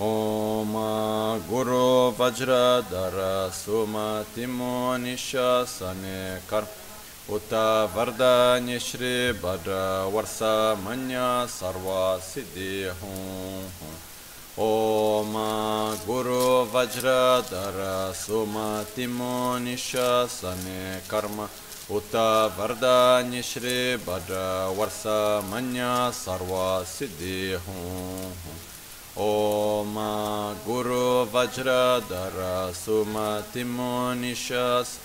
ॐ गुरु वज्रधर सुमतिमो निशासने कर्म उत वरदान्य श्री भद्र वर्ष मन्य सर्व सिद्धि हूँ ॐ गुरु वज्रधर सुमतिमो निशासने कर्म उत वरदान्य श्री भद्र वर्ष मन्य सर्व सिद्धि हूँ ॐ गुरु वज्रधर सुमतिमो निशास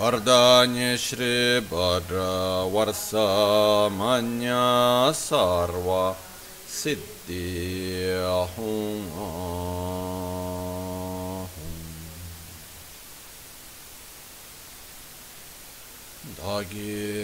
वरदान्य श्री भद्र वर्ष मन्य सर्व सिद्धि हूँ Pāki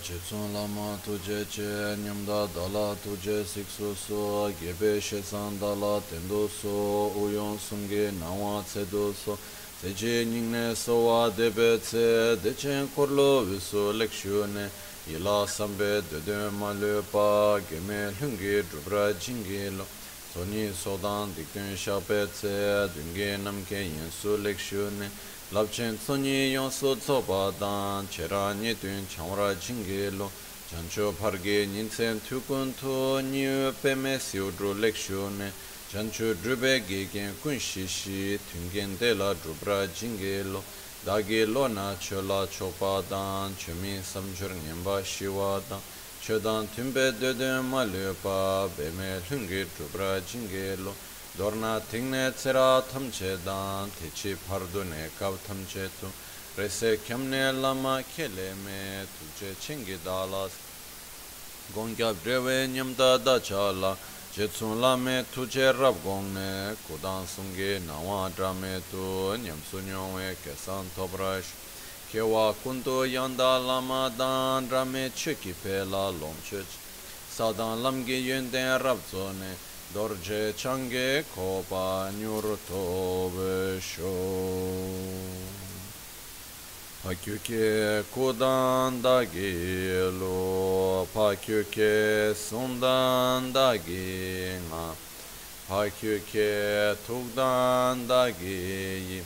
chitsun lāma tujē che nyamdā dāla tujē siksu su gebe shesan dāla tendu su uyon sungi nāwa cedu su ceche nyingne sowa debe ce dechen korlo visu lekshu ne ila sambe dede malu pa geme lungi drupra jingi lo soni sodan dikten shape ce dungi namke yensu lekshu ne labchen tsonyi yonso tsoba dan chera nyetun changwara jingi lo. Chancho parge nintsen tukun to nyu peme siudru lekshu ne. Chancho drube gegen kun shishi tungen de la drubra jingi lo. Dagi lo na chola chopa dan chumi samchur nyemba shiwa dan. Chodan tumbe dödön ma lupa beme lungi drubra jingi lo. dorna tingne tsera thamche dan techi pardune kav thamche tu. Rese kyamne lama kele me tuje chingi dalas gongya breve nyamda da chala. Jetsun lame tuje rab gongne kudan sungi nawa drame tu. Nyam sunyongwe kesan tobrash kewa kundu yanda lama dan drame chuki pela la lomchuch sadan lamgi yunden rab zone dorje change kopa nyurto vesho pakyuke kudan dagi lo pakyuke sundan dagi nga pakyuke tugdan dagi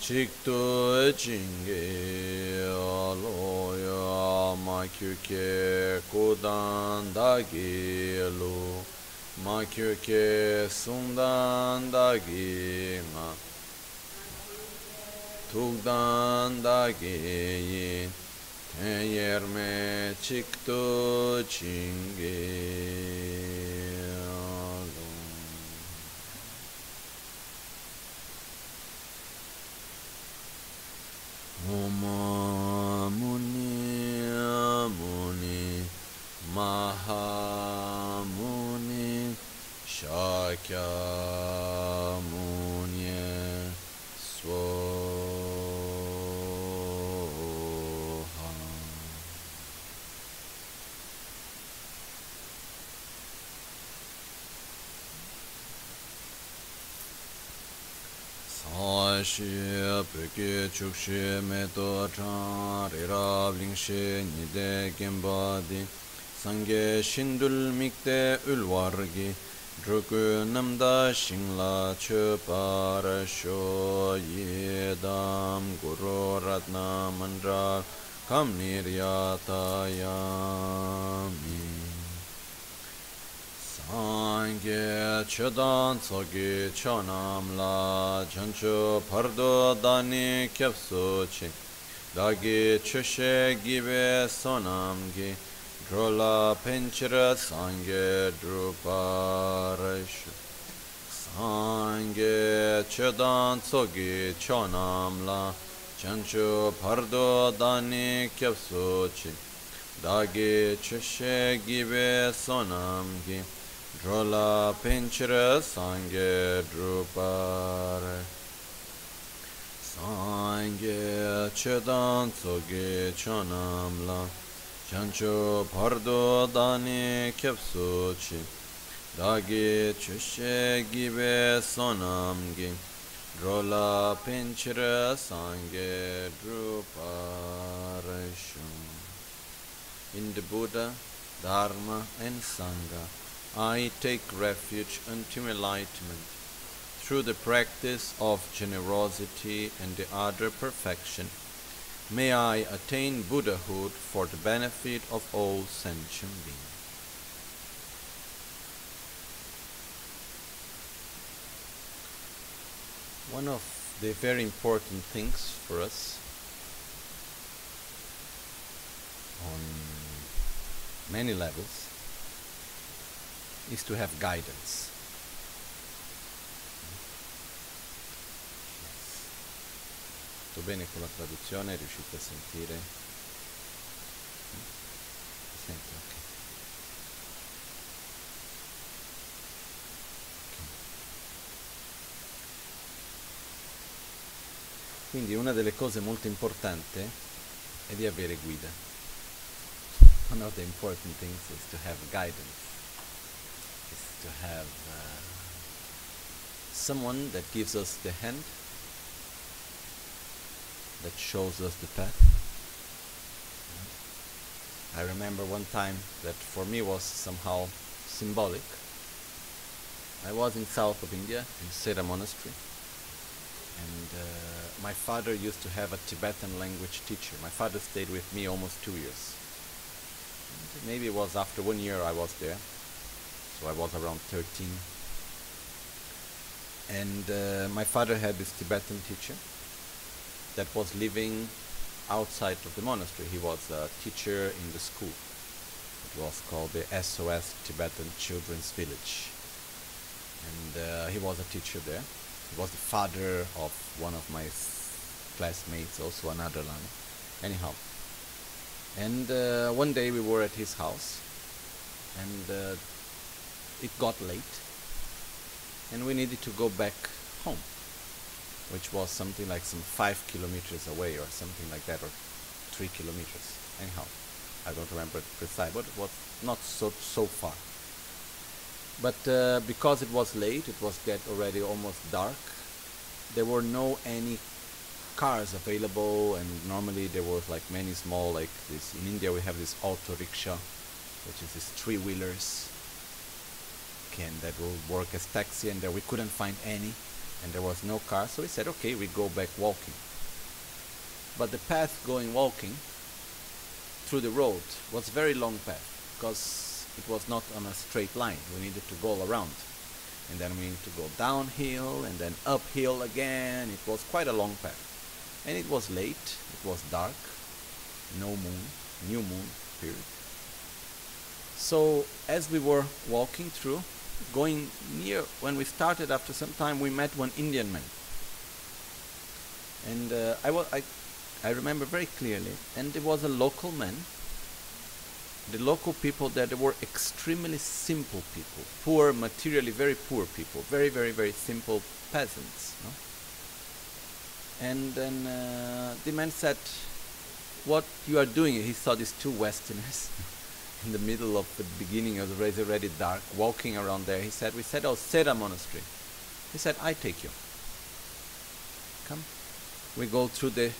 Çiktu çingi aloya makyuke kudan da gilu makyuke sundan da gima tukdan da giyin ten yerme çiktu çingi Om Muni shi peke chuk shi me to chan re rab ling shi ni de kem ba di. Sangye shindul mikte ulwar gi druku namda shingla chu par sho ye dam. Guru ratna mandra kam niryata yami Sangye chedan tsogi chanam la chancho pardo dani kyapsu chi Dagi chushe gibe sonam gi drola penchira sangye druparashu Sangye chedan tsogi chanam la chancho pardo dani kyapsu chi Dagi chushe gibe sonam gi Rola pinchira sange drupare. Sange chedan soge chanamla Chancho pardo dani kepsuchi Dagi chushe gibe sonamgi Rola pinchira sange drupare. In the Buddha, Dharma and Sangha. I take refuge unto enlightenment through the practice of generosity and the other perfection. May I attain Buddhahood for the benefit of all sentient beings. One of the very important things for us on many levels is to have guidance. Tutto bene con la traduzione? Riuscite a sentire? Senti, ok. Quindi una delle cose molto importanti è di avere guida. One of the important things is to have guidance, to have uh, someone that gives us the hand, that shows us the path. I remember one time that for me was somehow symbolic. I was in south of India, in Sera Monastery, and uh, my father used to have a Tibetan language teacher. My father stayed with me almost two years. And maybe it was after one year I was there, so I was around 13. And uh, my father had this Tibetan teacher that was living outside of the monastery. He was a teacher in the school. It was called the SOS Tibetan Children's Village. And uh, he was a teacher there. He was the father of one of my classmates, also another Lama. Anyhow. And uh, one day we were at his house, and uh, it got late, and we needed to go back home, which was something like some five kilometers away, or something like that, or three kilometers. Anyhow, I don't remember precise, but it was not so so far. But uh, because it was late, it was get already almost dark. There were no any cars available, and normally there was like many small like this. In India, we have this auto rickshaw, which is these three wheelers, can that will work as taxi, and there we couldn't find any, and there was no car. So we said, okay, we go back walking. But the path going walking through the road was very long path because it was not on a straight line. We needed to go around. And then we needed to go downhill and then uphill again. It was quite a long path. And it was late, it was dark, no moon, new moon period. So as we were walking through, going near, when we started after some time, we met one Indian man. And uh, I, wa- I, I remember very clearly, and it was a local man. The local people there were extremely simple people. Poor materially very poor people. Very very very simple peasants no? and then uh, the man said what you are doing he saw these two westerners in the middle of the beginning of the already dark walking around there he said we said oh Sera monastery he said I take you come we go through the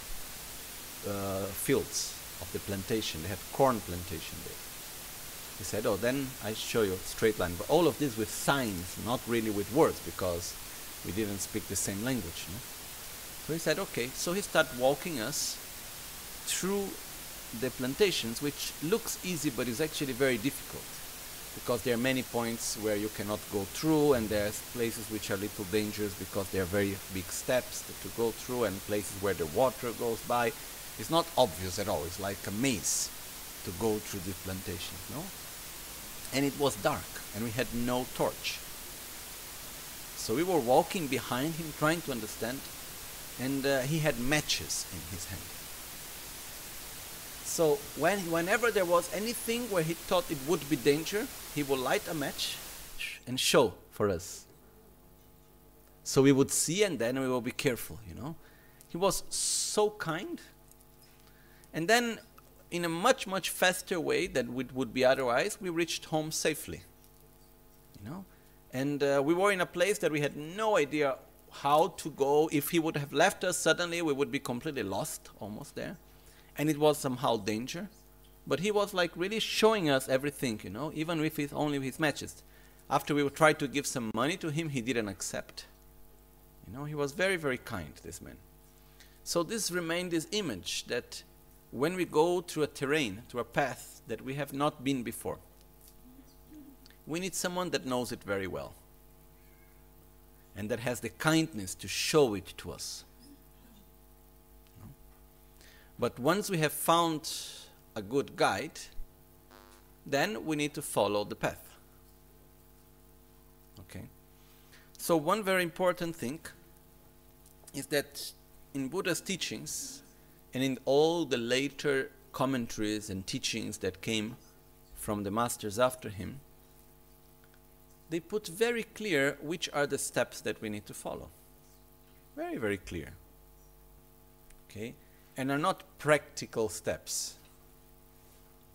uh, fields of the plantation. They had corn plantation there. He said, "Oh, then I show you straight line." But all of this with signs, not really with words, because we didn't speak the same language. No? So he said, "Okay." So he started walking us through the plantations, which looks easy, but is actually very difficult, because there are many points where you cannot go through, and there's places which are little dangerous because there are very big steps to go through, and places where the water goes by. It's not obvious at all. It's like a maze to go through the plantations, no? And it was dark, and we had no torch. So we were walking behind him, trying to understand, and uh, he had matches in his hand. So when, whenever there was anything where he thought it would be danger, he would light a match and show for us. So we would see, and then we will be careful, you know. He was so kind and then, in a much, much faster way than it would be otherwise, we reached home safely. You know? And uh, we were in a place that we had no idea how to go. If he would have left us suddenly, we would be completely lost almost there. And it was somehow danger. But he was like really showing us everything, you know, even with his only his matches. after we tried to give some money to him, he didn't accept. You know, he was very, very kind, this man. So this remained this image that when we go through a terrain, through a path that we have not been before, we need someone that knows it very well and that has the kindness to show it to us. But once we have found a good guide, then we need to follow the path. Okay? So, one very important thing is that in Buddha's teachings and in all the later commentaries and teachings that came from the masters after him, they put very clear which are the steps that we need to follow. Very, very clear. Okay? And are not practical steps,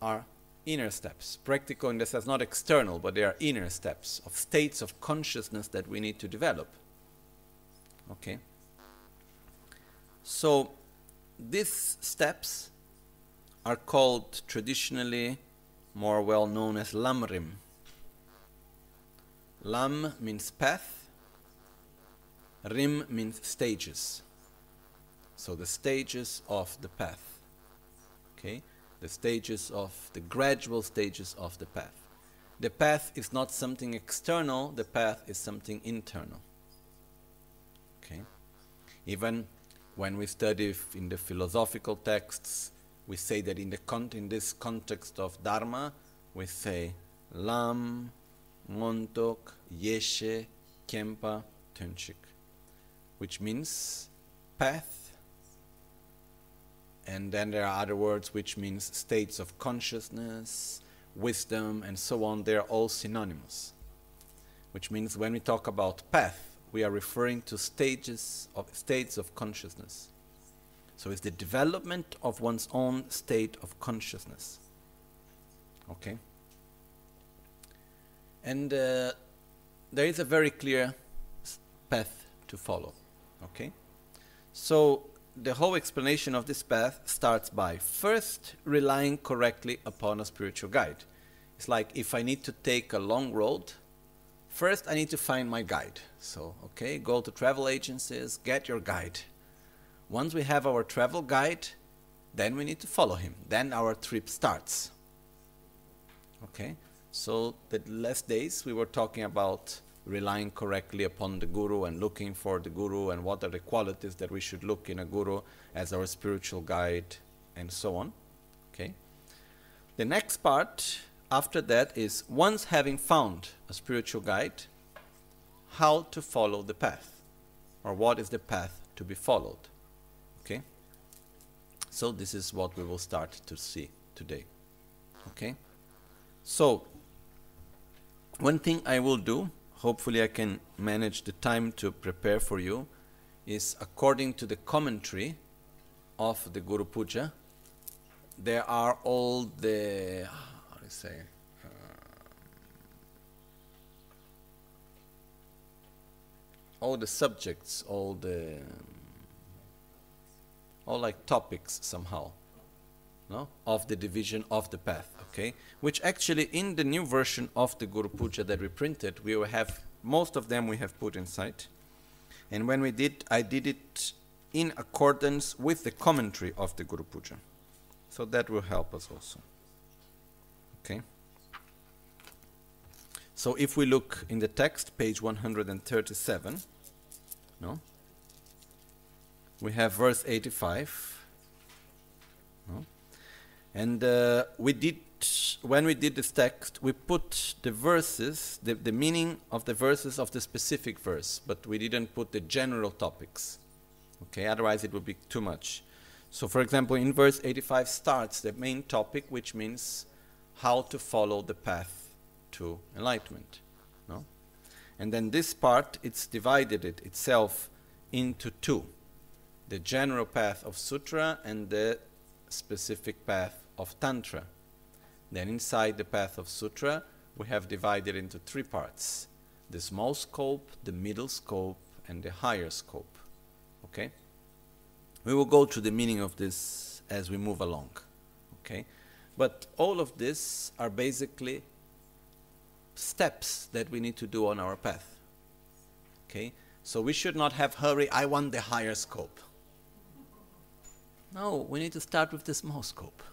are inner steps. Practical in the sense not external, but they are inner steps of states of consciousness that we need to develop. Okay? So these steps are called traditionally more well known as lamrim. Lam means path, rim means stages. So the stages of the path. Okay? The stages of the gradual stages of the path. The path is not something external, the path is something internal. Okay? Even when we study in the philosophical texts, we say that in, the con- in this context of Dharma, we say Lam, Montok, Yeshe, Kempa, Tunchik, which means path. And then there are other words which means states of consciousness, wisdom, and so on. They are all synonymous. Which means when we talk about path, we are referring to stages of states of consciousness. So it's the development of one's own state of consciousness. Okay? And uh, there is a very clear path to follow. Okay? So the whole explanation of this path starts by first relying correctly upon a spiritual guide. It's like if I need to take a long road, First, I need to find my guide. So, okay, go to travel agencies, get your guide. Once we have our travel guide, then we need to follow him. Then our trip starts. Okay, so the last days we were talking about relying correctly upon the guru and looking for the guru and what are the qualities that we should look in a guru as our spiritual guide and so on. Okay, the next part after that is once having found a spiritual guide, how to follow the path, or what is the path to be followed. Okay? So, this is what we will start to see today. Okay? So, one thing I will do, hopefully, I can manage the time to prepare for you, is according to the commentary of the Guru Puja, there are all the I say? Uh, all the subjects, all the all like topics somehow, no, of the division of the path. Okay, which actually in the new version of the Guru Puja that we printed, we will have most of them we have put inside, and when we did, I did it in accordance with the commentary of the Guru Puja, so that will help us also. Okay. So if we look in the text, page 137, no, we have verse 85. And uh, we did when we did this text, we put the verses, the, the meaning of the verses of the specific verse, but we didn't put the general topics. Okay, otherwise it would be too much. So, for example, in verse 85 starts the main topic, which means how to follow the path to enlightenment. No? And then this part, it's divided it itself into two the general path of Sutra and the specific path of Tantra. Then inside the path of Sutra, we have divided into three parts the small scope, the middle scope, and the higher scope. Okay? We will go to the meaning of this as we move along. Okay? But all of this are basically steps that we need to do on our path. Okay? So we should not have hurry, I want the higher scope. No, we need to start with the small scope.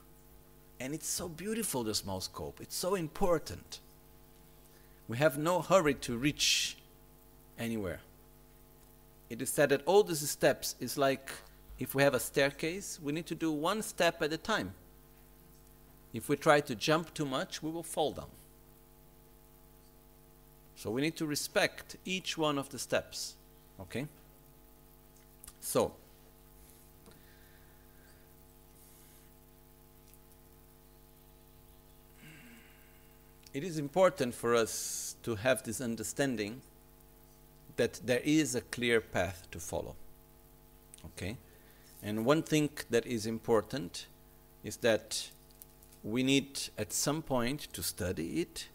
And it's so beautiful, the small scope. It's so important. We have no hurry to reach anywhere. It is said that all these steps is like if we have a staircase, we need to do one step at a time. If we try to jump too much, we will fall down. So we need to respect each one of the steps. Okay? So, it is important for us to have this understanding that there is a clear path to follow. Okay? And one thing that is important is that we need at some point to study it,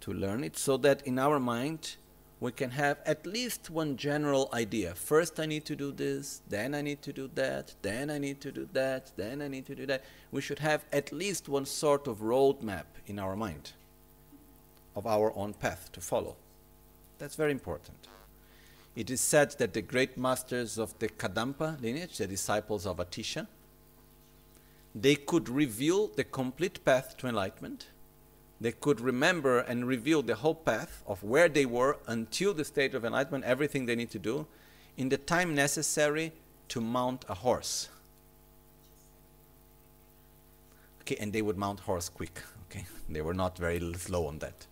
to learn it, so that in our mind we can have at least one general idea. First, I need to do this, then I need to do that, then I need to do that, then I need to do that. We should have at least one sort of roadmap in our mind of our own path to follow. That's very important. It is said that the great masters of the Kadampa lineage, the disciples of Atisha, they could reveal the complete path to enlightenment. They could remember and reveal the whole path of where they were until the state of enlightenment, everything they need to do, in the time necessary to mount a horse. Okay, and they would mount horse quick. Okay, they were not very slow on that.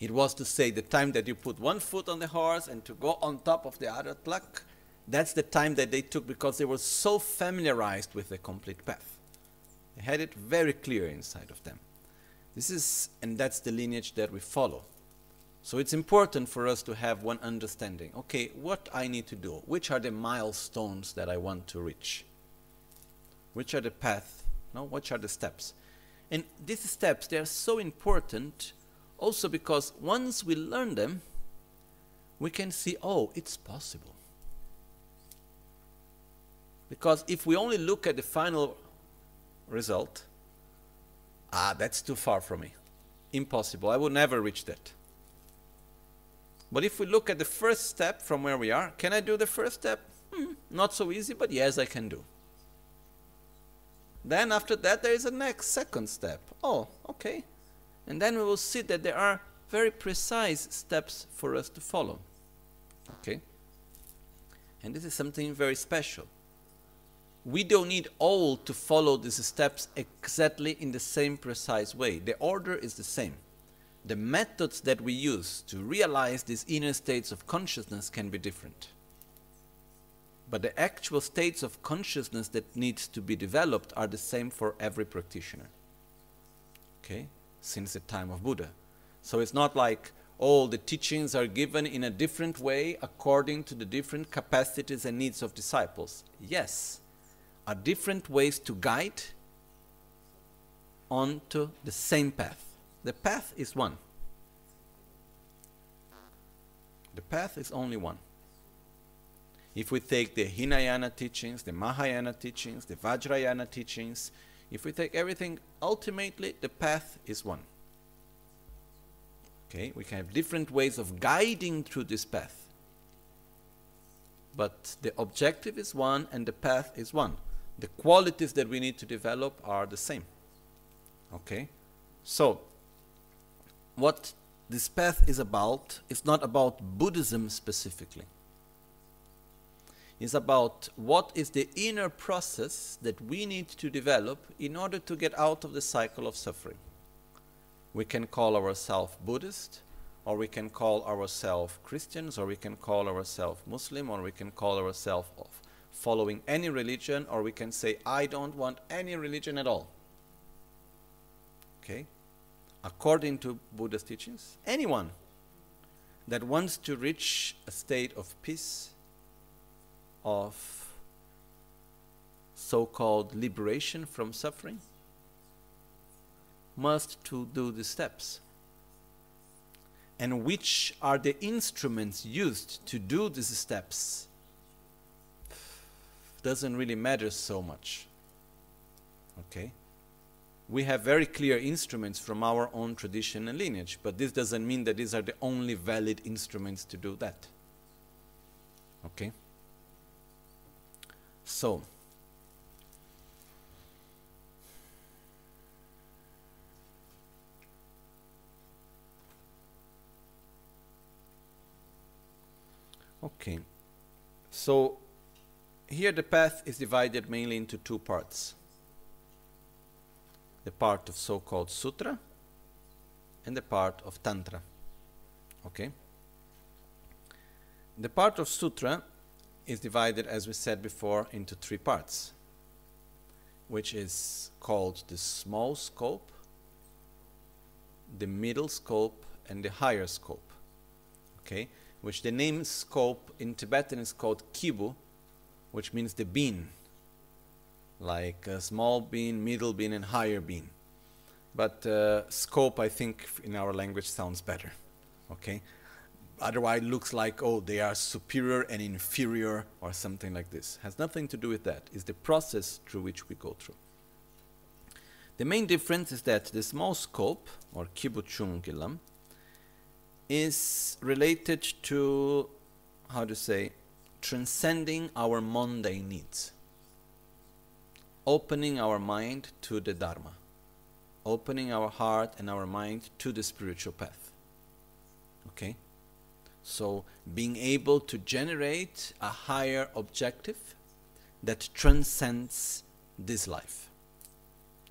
It was to say the time that you put one foot on the horse and to go on top of the other tlak, that's the time that they took because they were so familiarized with the complete path. They had it very clear inside of them. This is, and that's the lineage that we follow. So it's important for us to have one understanding. Okay, what I need to do? Which are the milestones that I want to reach? Which are the path? No, which are the steps? And these steps, they are so important also because once we learn them, we can see, oh, it's possible. Because if we only look at the final result, ah, that's too far from me. Impossible. I will never reach that. But if we look at the first step from where we are, can I do the first step? Hmm, not so easy, but yes, I can do. Then after that, there is a next second step. Oh, okay. And then we will see that there are very precise steps for us to follow. Okay? And this is something very special. We don't need all to follow these steps exactly in the same precise way. The order is the same. The methods that we use to realize these inner states of consciousness can be different. But the actual states of consciousness that needs to be developed are the same for every practitioner. Okay? Since the time of Buddha. So it's not like all the teachings are given in a different way according to the different capacities and needs of disciples. Yes, are different ways to guide onto the same path. The path is one. The path is only one. If we take the Hinayana teachings, the Mahayana teachings, the Vajrayana teachings, if we take everything, ultimately the path is one. Okay, we can have different ways of guiding through this path. But the objective is one and the path is one. The qualities that we need to develop are the same. Okay? So, what this path is about is not about Buddhism specifically is about what is the inner process that we need to develop in order to get out of the cycle of suffering. We can call ourselves Buddhist, or we can call ourselves Christians, or we can call ourselves Muslim, or we can call ourselves following any religion, or we can say, I don't want any religion at all. Okay? According to Buddha's teachings, anyone that wants to reach a state of peace, of so called liberation from suffering must to do the steps and which are the instruments used to do these steps doesn't really matter so much okay we have very clear instruments from our own tradition and lineage, but this doesn't mean that these are the only valid instruments to do that. Okay? So, okay. So, here the path is divided mainly into two parts the part of so called sutra and the part of tantra. Okay? The part of sutra is divided, as we said before, into three parts, which is called the small scope, the middle scope, and the higher scope. Okay? Which the name scope in Tibetan is called kibu, which means the bean like a small bean, middle bean, and higher bean. But uh, scope, I think, in our language sounds better. Okay? Otherwise, looks like, oh, they are superior and inferior or something like this. Has nothing to do with that. It's the process through which we go through. The main difference is that the small scope, or kibuchungilam, is related to, how to say, transcending our mundane needs opening our mind to the Dharma, opening our heart and our mind to the spiritual path. Okay? So, being able to generate a higher objective that transcends this life.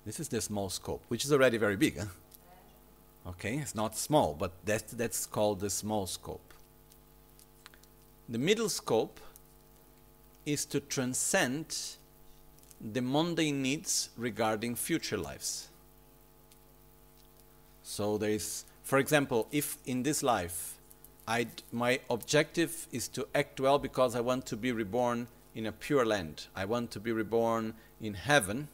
This is the small scope, which is already very big. Huh? Okay, it's not small, but that's, that's called the small scope. The middle scope is to transcend the mundane needs regarding future lives. So there is, for example, if in this life My objective is to act well because I want to be reborn in a pure land, I want to be reborn in heaven,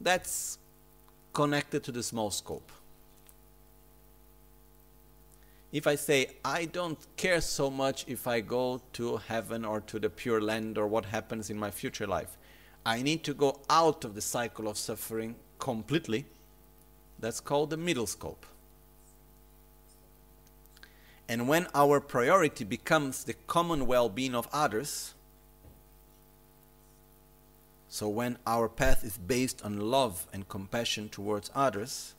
that's connected to the small scope. If I say, I don't care so much if I go to heaven or to the pure land or what happens in my future life, I need to go out of the cycle of suffering completely. That's called the middle scope. And when our priority becomes the common well being of others, so when our path is based on love and compassion towards others,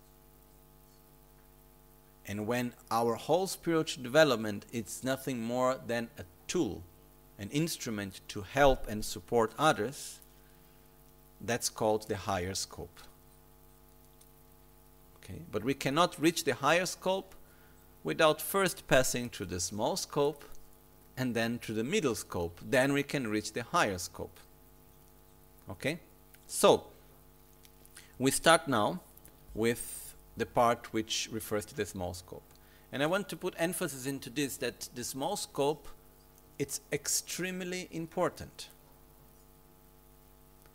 and when our whole spiritual development is nothing more than a tool, an instrument to help and support others, that's called the higher scope. Okay? But we cannot reach the higher scope without first passing through the small scope and then through the middle scope. Then we can reach the higher scope. Okay? So, we start now with the part which refers to the small scope. And I want to put emphasis into this that the small scope it's extremely important.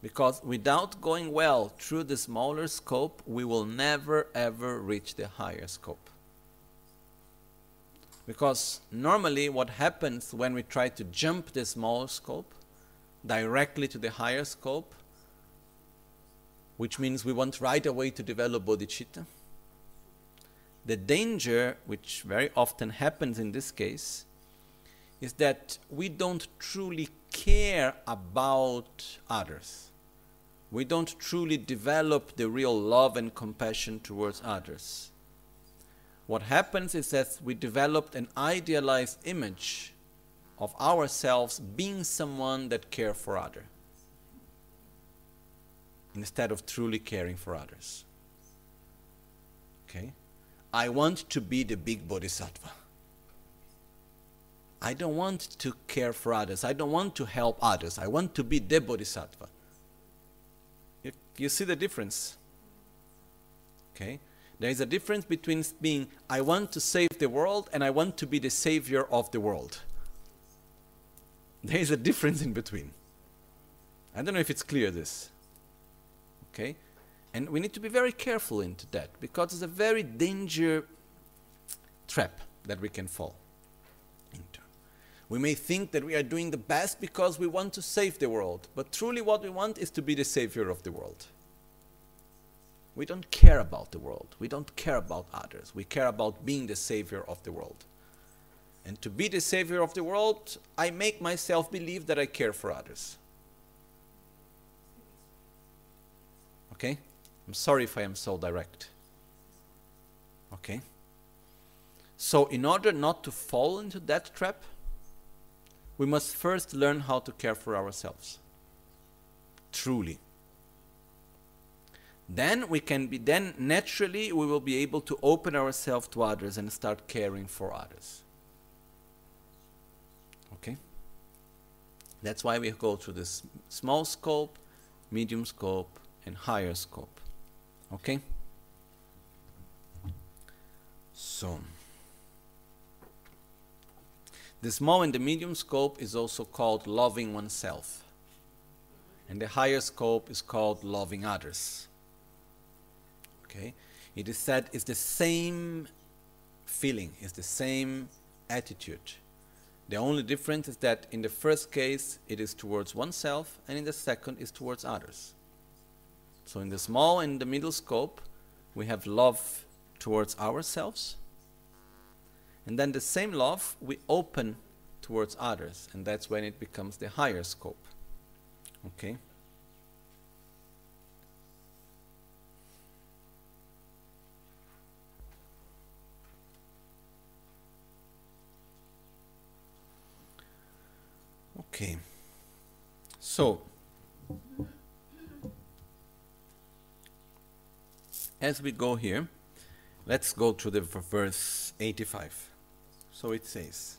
Because without going well through the smaller scope, we will never ever reach the higher scope. Because normally, what happens when we try to jump the small scope directly to the higher scope, which means we want right away to develop bodhicitta, the danger, which very often happens in this case, is that we don't truly care about others we don't truly develop the real love and compassion towards others. What happens is that we developed an idealized image of ourselves being someone that care for others instead of truly caring for others. Okay? I want to be the big bodhisattva. I don't want to care for others. I don't want to help others. I want to be the bodhisattva. You see the difference? Okay? There is a difference between being, I want to save the world, and I want to be the savior of the world. There is a difference in between. I don't know if it's clear this. Okay? And we need to be very careful into that because it's a very danger trap that we can fall into. We may think that we are doing the best because we want to save the world, but truly what we want is to be the savior of the world. We don't care about the world. We don't care about others. We care about being the savior of the world. And to be the savior of the world, I make myself believe that I care for others. Okay? I'm sorry if I am so direct. Okay? So, in order not to fall into that trap, we must first learn how to care for ourselves. Truly. Then we can be then naturally we will be able to open ourselves to others and start caring for others. Okay? That's why we go through this small scope, medium scope, and higher scope. Okay? So, the small and the medium scope is also called loving oneself. And the higher scope is called loving others. Okay? It is said it's the same feeling, it's the same attitude. The only difference is that in the first case it is towards oneself and in the second is towards others. So in the small and the middle scope we have love towards ourselves and then the same love we open towards others, and that's when it becomes the higher scope. Okay? Okay. So, as we go here, let's go to the verse 85. So it says,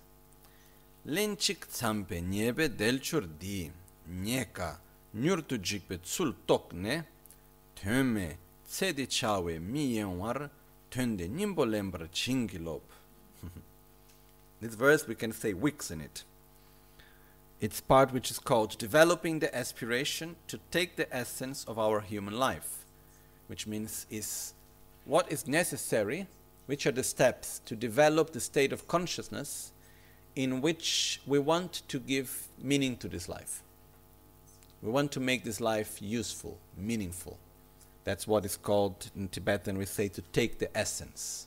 Lenchik tsampe nyebe delchur di nyeka nyurtu jikpe tsul tokne töme tsedi chawe mi yenwar nimbo lembar chingilop. this verse we can say weeks in it. It's part which is called developing the aspiration to take the essence of our human life, which means is what is necessary which are the steps to develop the state of consciousness in which we want to give meaning to this life. We want to make this life useful, meaningful. That's what is called in Tibetan, we say to take the essence,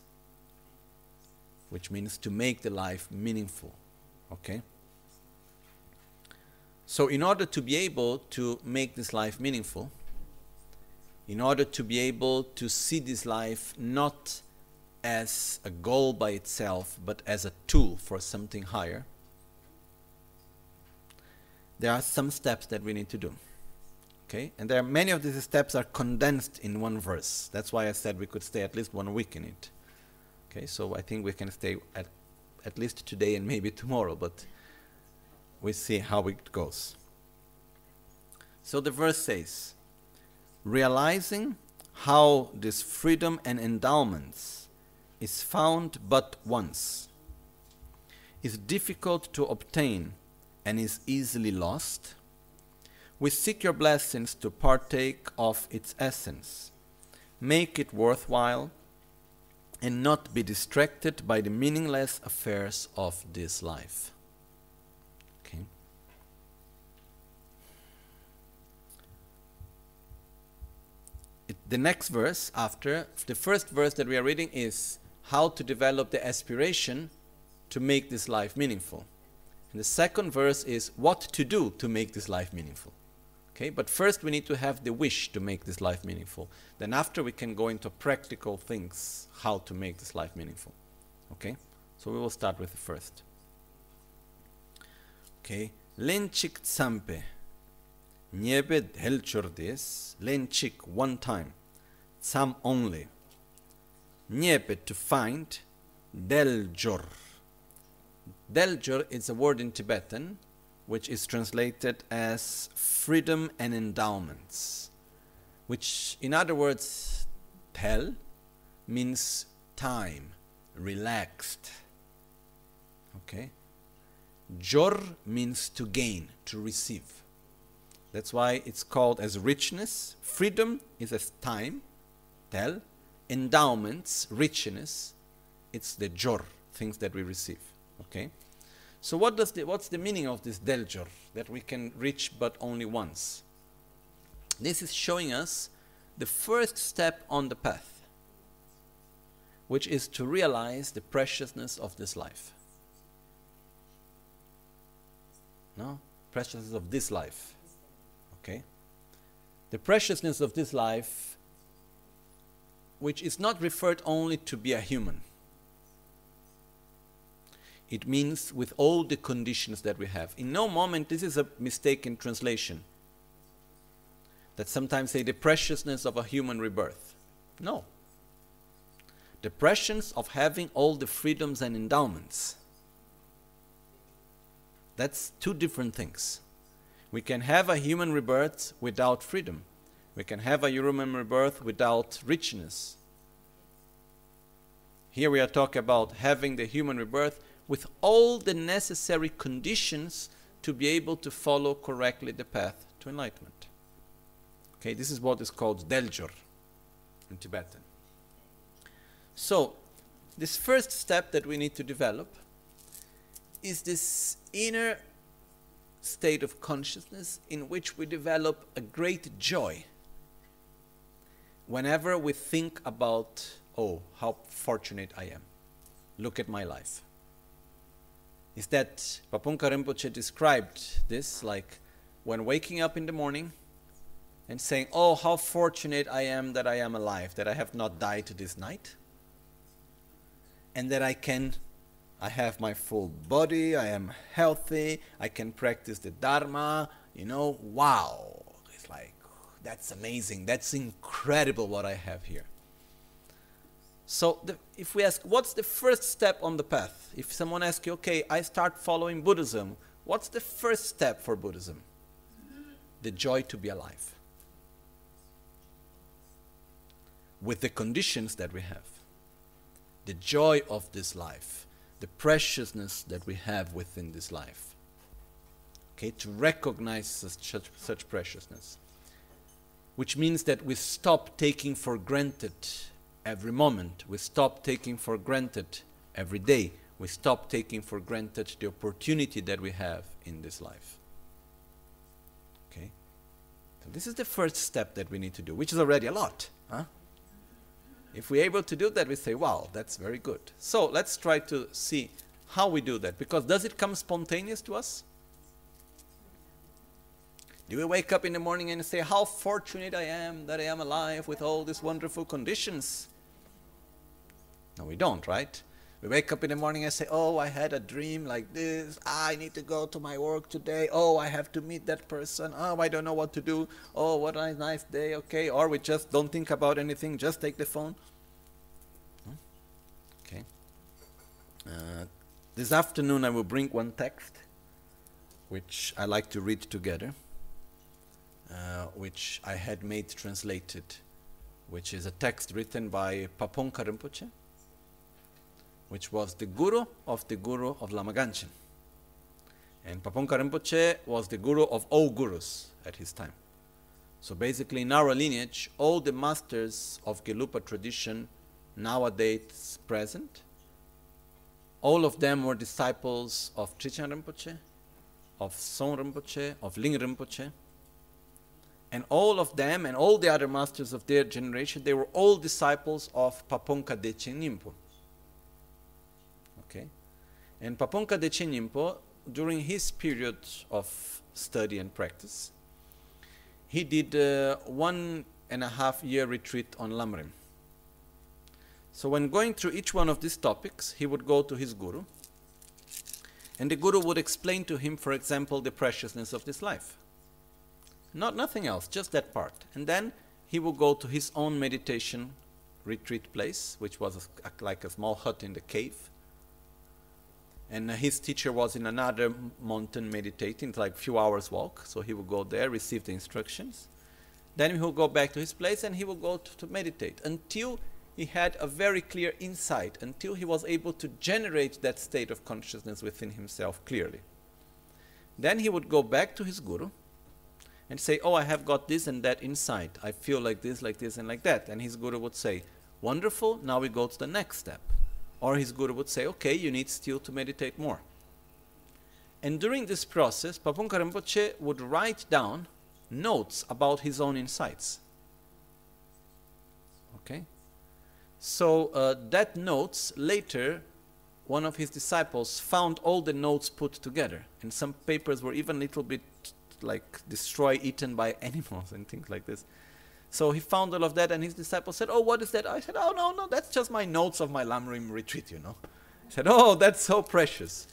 which means to make the life meaningful. Okay? So, in order to be able to make this life meaningful, in order to be able to see this life not as a goal by itself, but as a tool for something higher, there are some steps that we need to do. Okay? And there are many of these steps are condensed in one verse. That's why I said we could stay at least one week in it. Okay, so I think we can stay at at least today and maybe tomorrow, but we see how it goes. So the verse says, realizing how this freedom and endowments is found but once, is difficult to obtain, and is easily lost, we seek your blessings to partake of its essence. Make it worthwhile and not be distracted by the meaningless affairs of this life. Okay. It, the next verse after the first verse that we are reading is how to develop the aspiration to make this life meaningful. And the second verse is what to do to make this life meaningful. Okay, but first we need to have the wish to make this life meaningful. Then after we can go into practical things how to make this life meaningful. Okay? So we will start with the first. Okay, lenchik tsampe. Niebe helchordis, lenchik one time. Tsam only. Niepe to find, Deljor. Deljor is a word in Tibetan which is translated as freedom and endowments, which, in other words, tel means time, relaxed. Okay? Jor means to gain, to receive. That's why it's called as richness. Freedom is as time, tel, endowments, richness, it's the jor, things that we receive. Okay? So what does the, what's the meaning of this deljor that we can reach but only once? This is showing us the first step on the path, which is to realize the preciousness of this life. No? Preciousness of this life. Okay? The preciousness of this life, which is not referred only to be a human. It means with all the conditions that we have. In no moment, this is a mistake in translation. That sometimes say the preciousness of a human rebirth. No. The prescience of having all the freedoms and endowments. That's two different things. We can have a human rebirth without freedom. We can have a human rebirth without richness. Here we are talking about having the human rebirth with all the necessary conditions to be able to follow correctly the path to enlightenment. Okay, this is what is called Deljor in Tibetan. So, this first step that we need to develop is this inner state of consciousness in which we develop a great joy whenever we think about, oh, how fortunate I am. Look at my life. Is that Papunka Rinpoche described this like when waking up in the morning and saying, Oh, how fortunate I am that I am alive, that I have not died this night, and that I can I have my full body, I am healthy, I can practice the Dharma, you know, wow. It's like, that's amazing, that's incredible what I have here. So, the, if we ask, what's the first step on the path? If someone asks you, okay, I start following Buddhism, what's the first step for Buddhism? The joy to be alive. With the conditions that we have. The joy of this life the preciousness that we have within this life. Okay, to recognize such, such preciousness. Which means that we stop taking for granted every moment. We stop taking for granted every day. We stop taking for granted the opportunity that we have in this life. Okay? So this is the first step that we need to do, which is already a lot. Huh? If we're able to do that, we say, wow, that's very good. So let's try to see how we do that. Because does it come spontaneous to us? Do we wake up in the morning and say, How fortunate I am that I am alive with all these wonderful conditions? No, we don't, right? We wake up in the morning and say, Oh, I had a dream like this. Ah, I need to go to my work today. Oh, I have to meet that person. Oh, I don't know what to do. Oh, what a nice day. Okay. Or we just don't think about anything, just take the phone. Okay. Uh, this afternoon I will bring one text which I like to read together, uh, which I had made translated, which is a text written by Paponka Rinpoche which was the guru of the guru of Lama Gangchen. And Paponka Rinpoche was the guru of all gurus at his time. So basically, in our lineage, all the masters of Gelugpa tradition nowadays present, all of them were disciples of Trijang Rinpoche, of Zong Rinpoche, of Ling Rinpoche. And all of them and all the other masters of their generation, they were all disciples of Paponka Dechen Nyingpo. And Paponka Dechen Nyingpo, during his period of study and practice, he did uh, one and a half year retreat on Lamrim. So when going through each one of these topics, he would go to his guru, and the guru would explain to him, for example, the preciousness of this life. Not nothing else, just that part. And then he would go to his own meditation retreat place, which was a, like a small hut in the cave, and uh, his teacher was in another mountain meditating, like a few hours walk. So he would go there, receive the instructions. Then he would go back to his place and he would go to, to meditate until he had a very clear insight, until he was able to generate that state of consciousness within himself clearly. Then he would go back to his guru and say, Oh, I have got this and that insight. I feel like this, like this, and like that. And his guru would say, Wonderful, now we go to the next step. Or his guru would say, okay, you need still to meditate more. And during this process, Papunka Rinpoche would write down notes about his own insights. Okay? So uh, that notes later, one of his disciples found all the notes put together, and some papers were even a little bit like destroyed, eaten by animals and things like this. So he found all of that, and his disciples said, "Oh, what is that?" I said, "Oh no, no, that's just my notes of my Lamrim retreat, you know." He said, "Oh, that's so precious."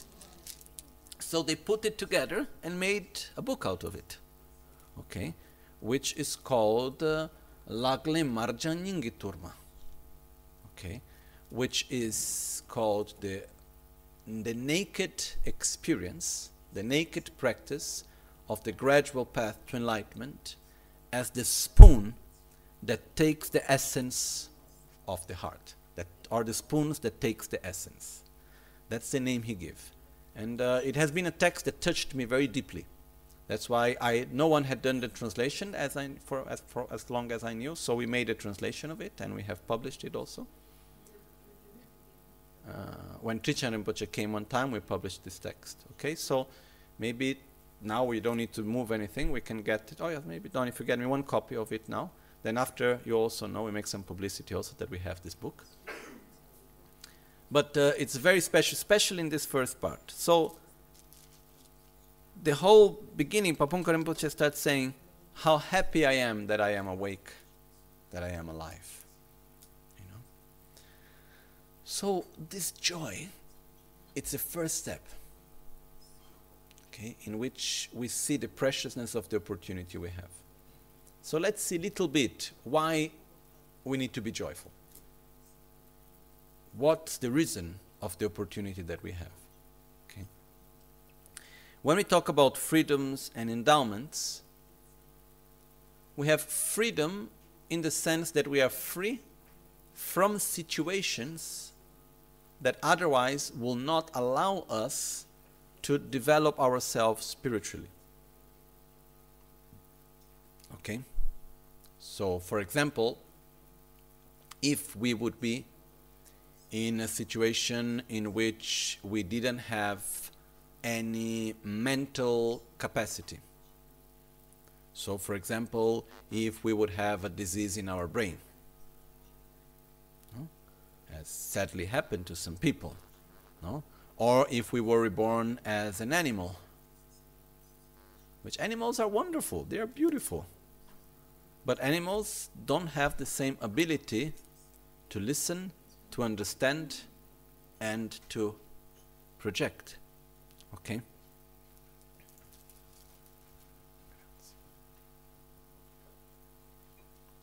So they put it together and made a book out of it, okay, which is called uh, Lagle Marjaningiturma okay, which is called the, the naked experience, the naked practice of the gradual path to enlightenment as the spoon that takes the essence of the heart, that are the spoons that takes the essence. That's the name he gave. And uh, it has been a text that touched me very deeply. That's why I no one had done the translation as I, for, as, for as long as I knew. So we made a translation of it and we have published it also. Uh, when Trijang Rinpoche came one time, we published this text. Okay, so maybe now we don't need to move anything. We can get it. Oh, yeah, maybe Don, if you get me one copy of it now, then after you also know, we make some publicity also that we have this book. But uh, it's very special, especially in this first part. So the whole beginning, Papunka Rinpoche starts saying, How happy I am that I am awake, that I am alive. You know? So this joy, it's the first step, okay, in which we see the preciousness of the opportunity we have. So let's see a little bit why we need to be joyful. What's the reason of the opportunity that we have? Okay. When we talk about freedoms and endowments, we have freedom in the sense that we are free from situations that otherwise will not allow us to develop ourselves spiritually. Okay? So, for example, if we would be in a situation in which we didn't have any mental capacity. So, for example, if we would have a disease in our brain, as sadly happened to some people, no? Or if we were reborn as an animal, which animals are wonderful, they are beautiful. But animals don't have the same ability to listen, to understand, and to project. Okay?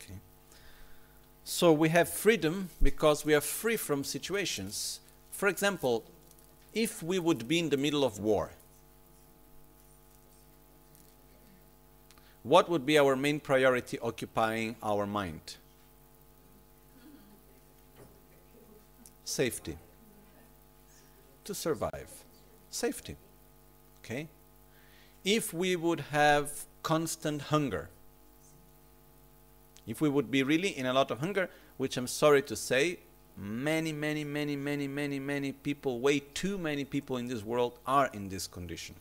okay. So we have freedom because we are free from situations. For example, if we would be in the middle of war, what would be our main priority occupying our mind? Safety. To survive. Safety. Okay? If we would have constant hunger, if we would be really in a lot of hunger, which I'm sorry to say, many, many, many, many, many, many people, way too many people in this world are in this condition.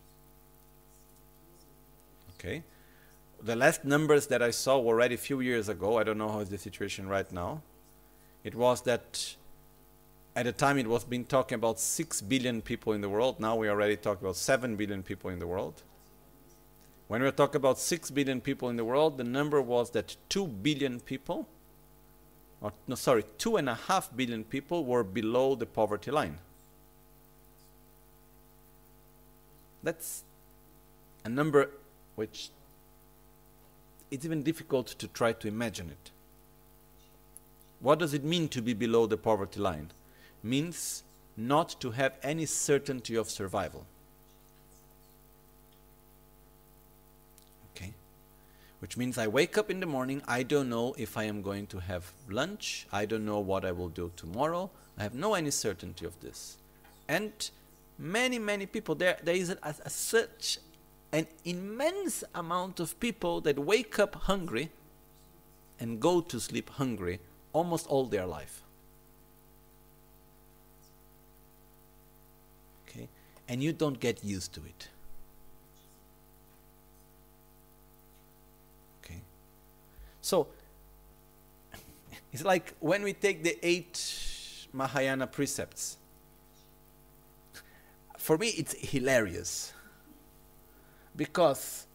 Okay? The last numbers that I saw were already a few years ago. I don't know how is the situation right now. It was that at the time it was been talking about 6 billion people in the world. Now we already talk about 7 billion people in the world. When we talk about 6 billion people in the world, the number was that 2 billion people, or no, sorry, 2.5 billion people were below the poverty line. That's a number which it's even difficult to try to imagine it. What does it mean to be below the poverty line? Means not to have any certainty of survival. Okay? which means I wake up in the morning, I don't know if I am going to have lunch, I don't know what I will do tomorrow, I have no any certainty of this. And many, many people, there, there is a, a, such an immense amount of people that wake up hungry and go to sleep hungry almost all their life. Okay? And you don't get used to it. Okay? So, It's like when we take the eight Mahayana precepts. For me, it's hilarious. Because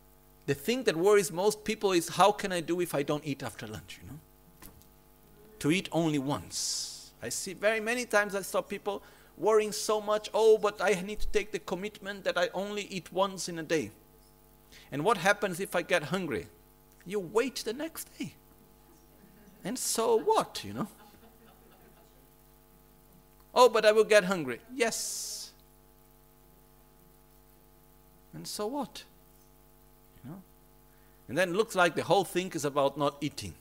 the thing that worries most people is how can I do if I don't eat after lunch, you know? To eat only once. I see very many times I saw people worrying so much, oh, but I need to take the commitment that I only eat once in a day. And what happens if I get hungry? You wait the next day. And so what, you know? Oh, but I will get hungry. Yes. And so what? And then it looks like the whole thing is about not eating,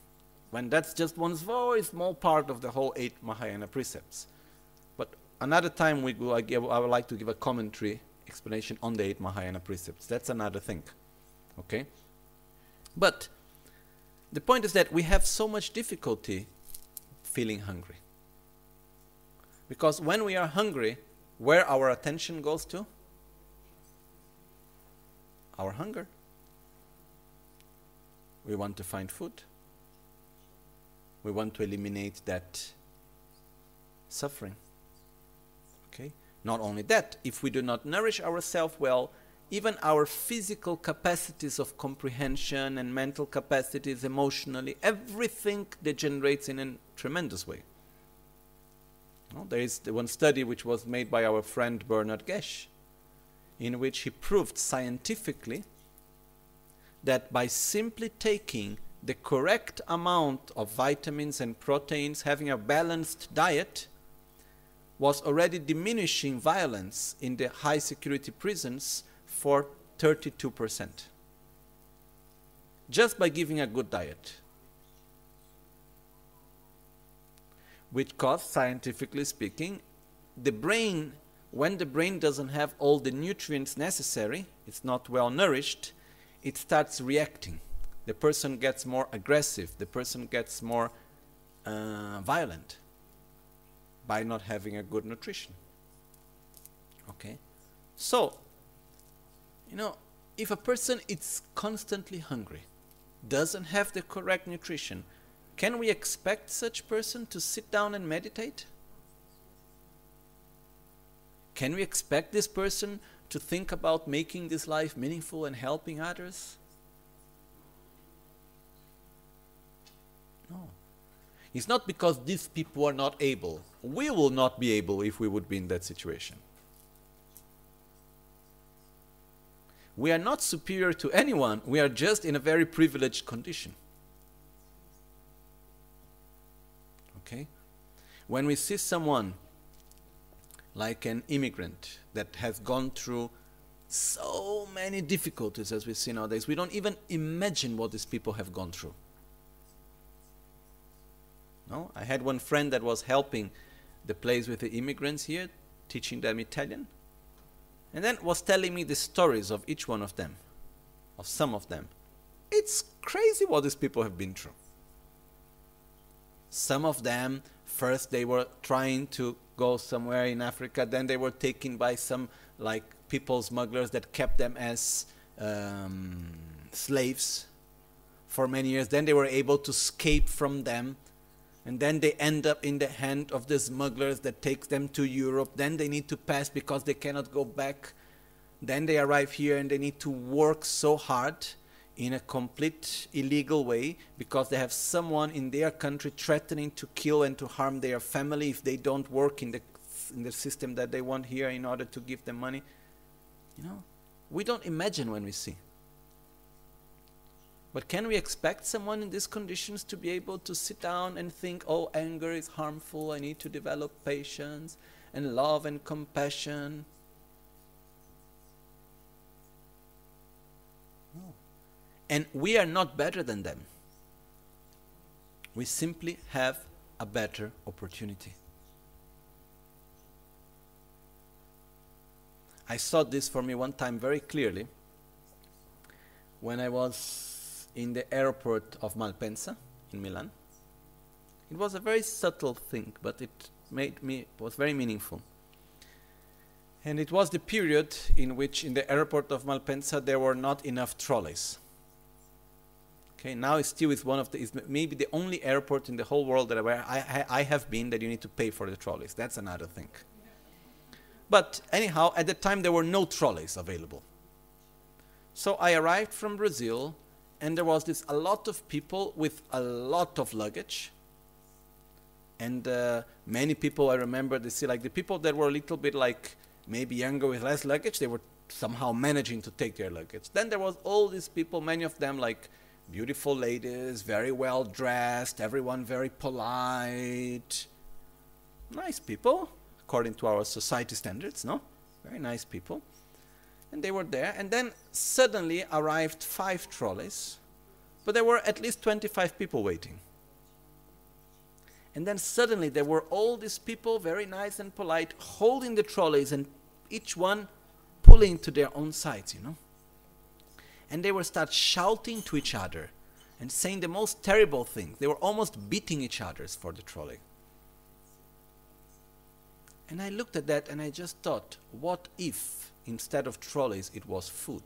when that's just one very small part of the whole eight Mahayana precepts. But another time we go, I, give, I would like to give a commentary explanation on the eight Mahayana precepts. That's another thing. Okay? But the point is that we have so much difficulty feeling hungry. Because when we are hungry, where our attention goes to? Our hunger. We want to find food. We want to eliminate that suffering. Okay? Not only that, if we do not nourish ourselves well, even our physical capacities of comprehension and mental capacities, emotionally, everything degenerates in a tremendous way. There is the one study which was made by our friend Bernard Gesch, in which he proved scientifically that by simply taking the correct amount of vitamins and proteins, having a balanced diet, was already diminishing violence in the high security prisons for 32%. Just by giving a good diet. Which cause, scientifically speaking, the brain, when the brain doesn't have all the nutrients necessary, it's not well nourished, it starts reacting. The person gets more aggressive, the person gets more uh, violent by not having a good nutrition. Okay? So, you know, if a person is constantly hungry, doesn't have the correct nutrition, can we expect such person to sit down and meditate? Can we expect this person to think about making this life meaningful and helping others? No. It's not because these people are not able. We will not be able if we would be in that situation. We are not superior to anyone, we are just in a very privileged condition. Okay? When we see someone like an immigrant that has gone through so many difficulties as we see nowadays, we don't even imagine what these people have gone through. No? I had one friend that was helping the place with the immigrants here, teaching them Italian. And then was telling me the stories of each one of them, of some of them. It's crazy what these people have been through. Some of them, first they were trying to go somewhere in Africa, then they were taken by some like people smugglers that kept them as um, slaves for many years. Then they were able to escape from them and then they end up in the hand of the smugglers that takes them to Europe. Then they need to pass because they cannot go back. Then they arrive here and they need to work so hard in a complete illegal way because they have someone in their country threatening to kill and to harm their family if they don't work in the in the system that they want here in order to give them money. You know, we don't imagine when we see. But can we expect someone in these conditions to be able to sit down and think, oh, anger is harmful, I need to develop patience and love and compassion? And we are not better than them. We simply have a better opportunity. I saw this for me one time very clearly when I was in the airport of Malpensa in Milan. It was a very subtle thing, but it made me was very meaningful. And it was the period in which in the airport of Malpensa there were not enough trolleys. Okay, now it's still is one of the is maybe the only airport in the whole world that where I, I, have been that you need to pay for the trolleys. That's another thing. But anyhow, at the time there were no trolleys available. So I arrived from Brazil, and there was this a lot of people with a lot of luggage. And uh, many people I remember they see like the people that were a little bit like maybe younger with less luggage, they were somehow managing to take their luggage. Then there was all these people, many of them like beautiful ladies, very well dressed, everyone very polite. Nice people, according to our society standards, no? Very nice people. And they were there, and then suddenly arrived five trolleys, but there were at least 25 people waiting. And then suddenly there were all these people, very nice and polite, holding the trolleys and each one pulling to their own sides, you know. And they would start shouting to each other and saying the most terrible things. They were almost beating each other for the trolley. And I looked at that and I just thought, what if instead of trolleys it was food?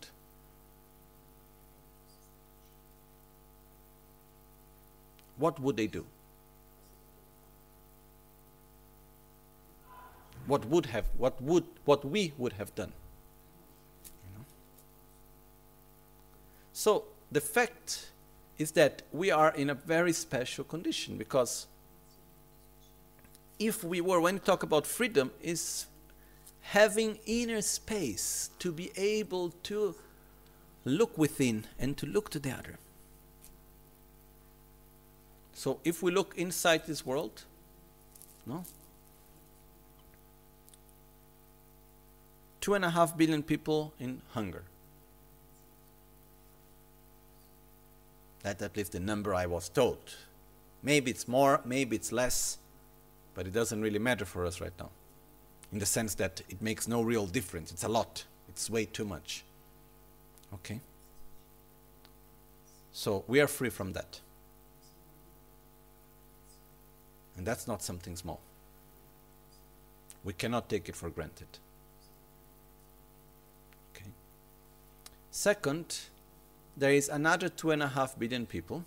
What would they do? what would have what would what we would have done you know? So the fact is that we are in a very special condition because if we were when we talk about freedom is having inner space to be able to look within and to look to the other so if we look inside this world no two and a half billion people in hunger. That's at least the number I was told. Maybe it's more, maybe it's less, but it doesn't really matter for us right now. In the sense that it makes no real difference. It's a lot, it's way too much. Okay? So we are free from that. And that's not something small. We cannot take it for granted. Okay. Second, there is another two and a half billion people.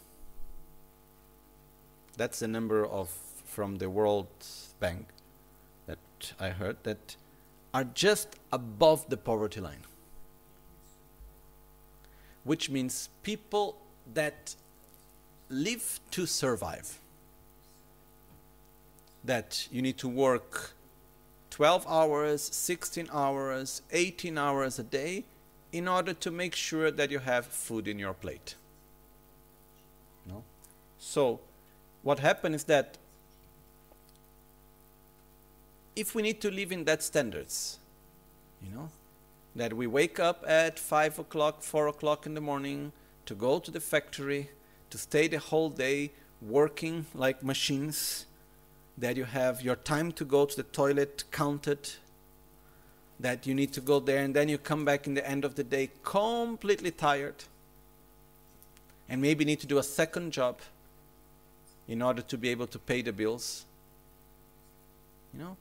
That's the number of from the World Bank that I heard that are just above the poverty line. Which means people that live to survive. That you need to work 12 hours, 16 hours, 18 hours a day in order to make sure that you have food in your plate. No? So, what happens is that if we need to live in that standards, you know, that we wake up at 5 o'clock, 4 o'clock in the morning to go to the factory, to stay the whole day working like machines, that you have your time to go to the toilet counted, that you need to go there and then you come back in the end of the day completely tired and maybe need to do a second job in order to be able to pay the bills. You know,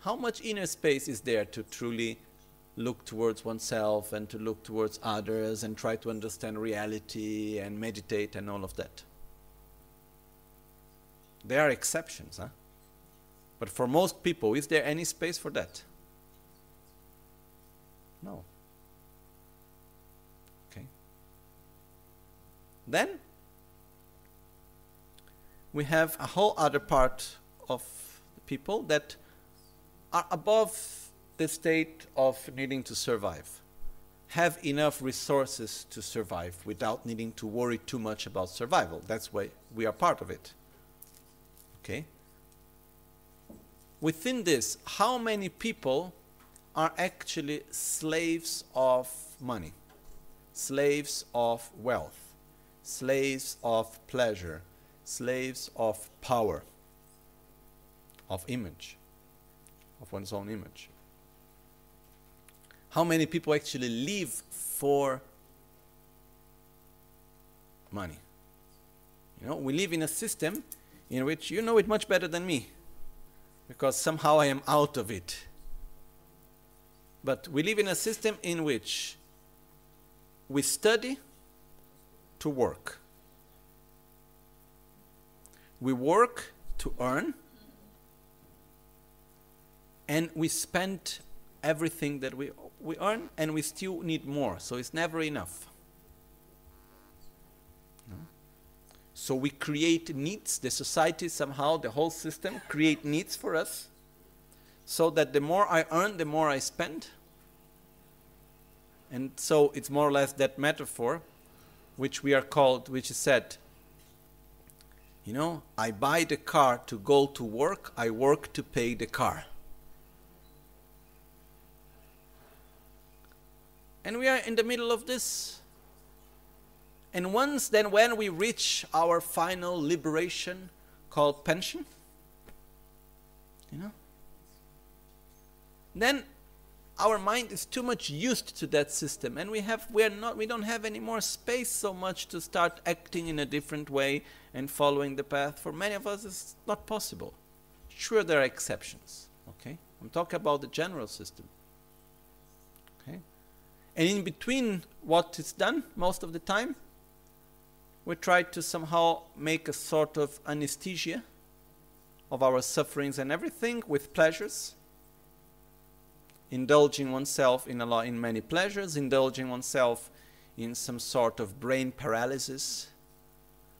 how much inner space is there to truly look towards oneself and to look towards others and try to understand reality and meditate and all of that? There are exceptions, huh? But for most people, is there any space for that? No. Okay. Then we have a whole other part of the people that are above the state of needing to survive, have enough resources to survive without needing to worry too much about survival. That's why we are part of it. Okay? Within this, how many people are actually slaves of money, slaves of wealth, slaves of pleasure, slaves of power, of image, of one's own image. How many people actually live for money? You know, we live in a system in which you know it much better than me because somehow I am out of it but we live in a system in which we study to work. we work to earn and we spend everything that we, we earn and we still need more. So it's never enough. So we create needs, the society somehow, the whole system create needs for us so that the more I earn, the more I spend. And so it's more or less that metaphor which we are called, which is said, you know, I buy the car to go to work, I work to pay the car. And we are in the middle of this. And once then, when we reach our final liberation called pension, you know, then our mind is too much used to that system. And we have we're not we don't have any more space so much to start acting in a different way and following the path. For many of us it's not possible. Sure there are exceptions okay? I'm talking about the general system okay? And in between what is done most of the time we try to somehow make a sort of anesthesia of our sufferings and everything with pleasures indulging oneself in a lot in many pleasures, indulging oneself in some sort of brain paralysis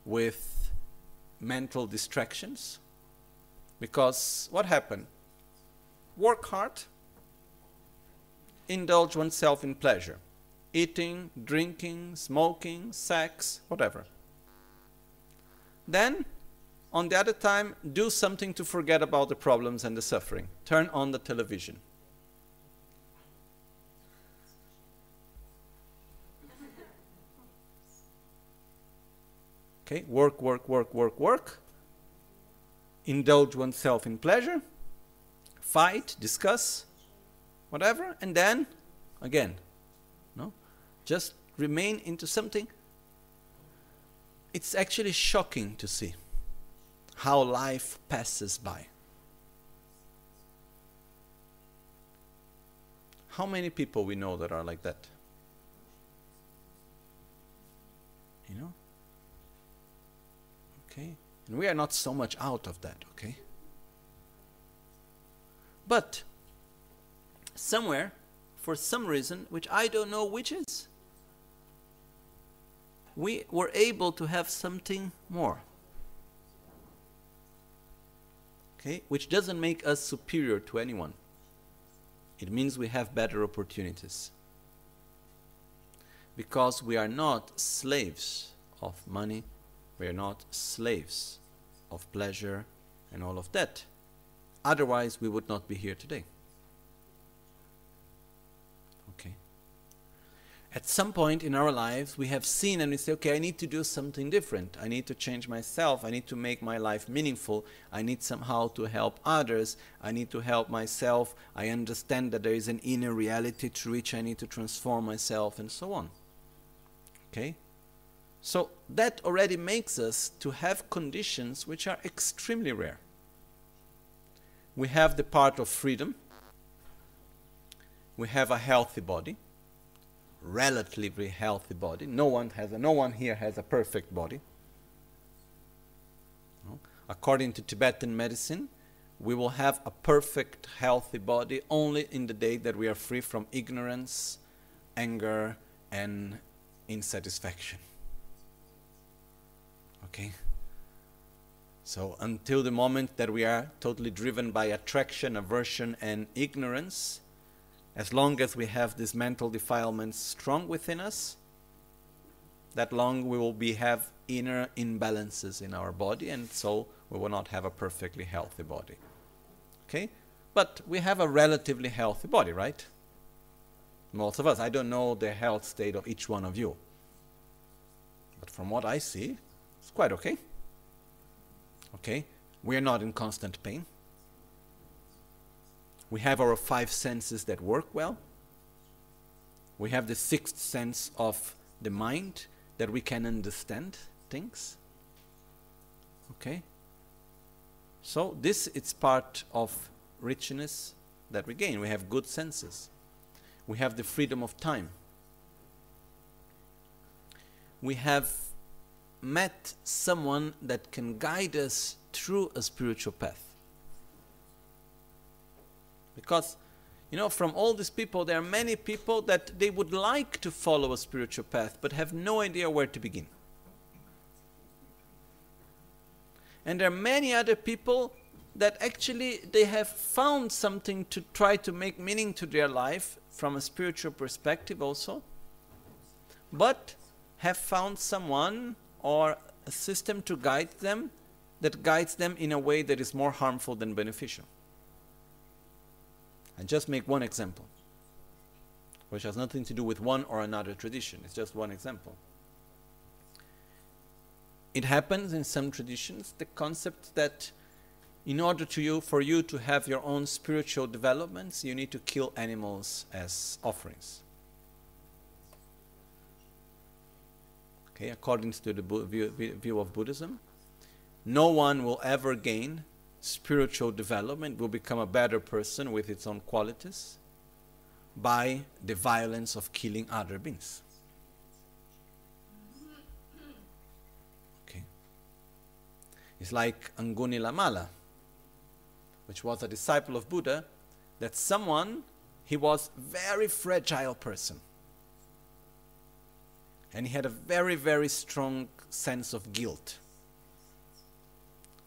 with mental distractions. Because what happened? Work hard, indulge oneself in pleasure. Eating, drinking, smoking, sex, whatever. Then, on the other time, do something to forget about the problems and the suffering. Turn on the television Okay, work, work, work, work, work. Indulge oneself in pleasure, fight, discuss, whatever, and then again, no, just remain into something. It's actually shocking to see how life passes by. How many people we know that are like that? You know? Okay? And we are not so much out of that, okay? But somewhere, for some reason, which I don't know which is, we were able to have something more. Okay? Which doesn't make us superior to anyone. It means we have better opportunities. Because we are not slaves of money, we are not slaves of pleasure and all of that. Otherwise, we would not be here today. Okay. At some point in our lives, we have seen and we say, okay, I need to do something different. I need to change myself. I need to make my life meaningful. I need somehow to help others. I need to help myself. I understand that there is an inner reality through which I need to transform myself and so on. Okay? So that already makes us to have conditions which are extremely rare. We have the part of freedom. We have a healthy body, relatively healthy body. No one has a, no one here has a perfect body. According to Tibetan medicine, we will have a perfect healthy body only in the day that we are free from ignorance, anger, and insatisfaction. Okay? So, until the moment that we are totally driven by attraction, aversion, and ignorance, as long as we have these mental defilements strong within us, that long we will be have inner imbalances in our body, and so we will not have a perfectly healthy body. Okay? But we have a relatively healthy body, right? Most of us. I don't know the health state of each one of you. But from what I see, it's quite okay. Okay? We are not in constant pain. We have our five senses that work well. We have the sixth sense of the mind that we can understand things. Okay? So this is part of richness that we gain. We have good senses. We have the freedom of time. We have met someone that can guide us through a spiritual path. Because, you know, from all these people, there are many people that they would like to follow a spiritual path but have no idea where to begin. And there are many other people that actually they have found something to try to make meaning to their life from a spiritual perspective also, but have found someone or a system to guide them that guides them in a way that is more harmful than beneficial. I just make one example, which has nothing to do with one or another tradition. It's just one example. It happens in some traditions the concept that in order to you for you to have your own spiritual developments, you need to kill animals as offerings. Okay, according to the view, view of Buddhism, no one will ever gain spiritual development, will become a better person with its own qualities by the violence of killing other beings. Okay. It's like Angulimala which was a disciple of Buddha, that someone, he was very fragile person. And he had a very, very strong sense of guilt.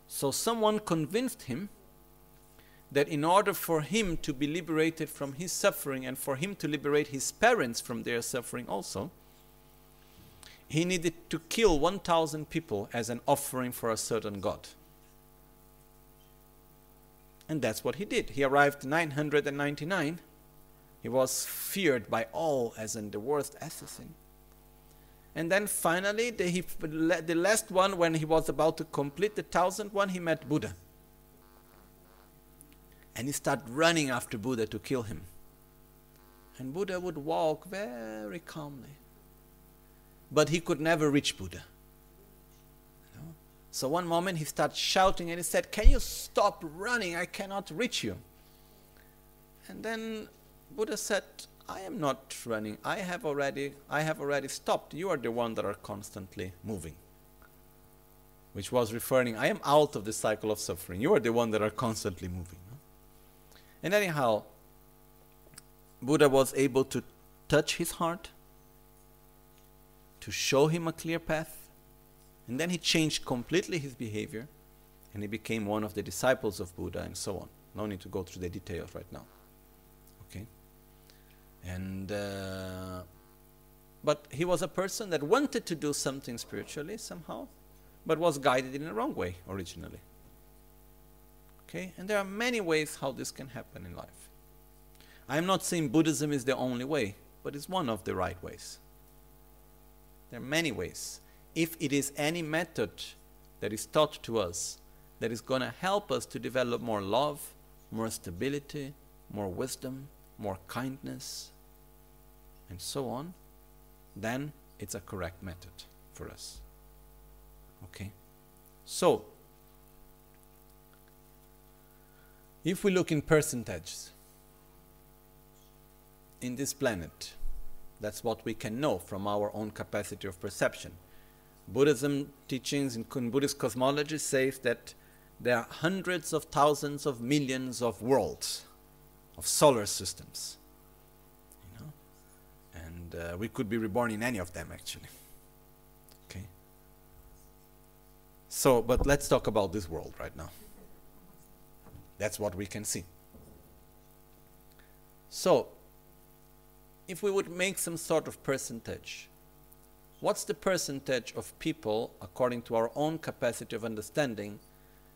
So someone convinced him that in order for him to be liberated from his suffering and for him to liberate his parents from their suffering also, he needed to kill 1,000 people as an offering for a certain god. And that's what he did. He arrived 999. He was feared by all as in the worst assassin. And then finally, the, he, the last one, when he was about to complete the thousand one, he met Buddha. And he started running after Buddha to kill him. And Buddha would walk very calmly. But he could never reach Buddha. So one moment he started shouting and he said, Can you stop running? I cannot reach you. And then Buddha said, I am not running. I have already I have already stopped. You are the one that are constantly moving. Which was referring, I am out of the cycle of suffering. You are the one that are constantly moving. And anyhow, Buddha was able to touch his heart, to show him a clear path, and then he changed completely his behavior and he became one of the disciples of Buddha and so on. No need to go through the details right now. And, uh, but he was a person that wanted to do something spiritually somehow, but was guided in the wrong way originally. Okay? And there are many ways how this can happen in life. I am not saying Buddhism is the only way, but it's one of the right ways. There are many ways if it is any method that is taught to us that is going to help us to develop more love, more stability, more wisdom, more kindness, and so on, then it's a correct method for us. Okay? So, if we look in percentages in this planet, that's what we can know from our own capacity of perception. Buddhism teachings in Buddhist cosmology says that there are hundreds of thousands of millions of worlds, of solar systems. Uh, we could be reborn in any of them actually. Okay? So, but let's talk about this world right now. That's what we can see. So, if we would make some sort of percentage what's the percentage of people, according to our own capacity of understanding,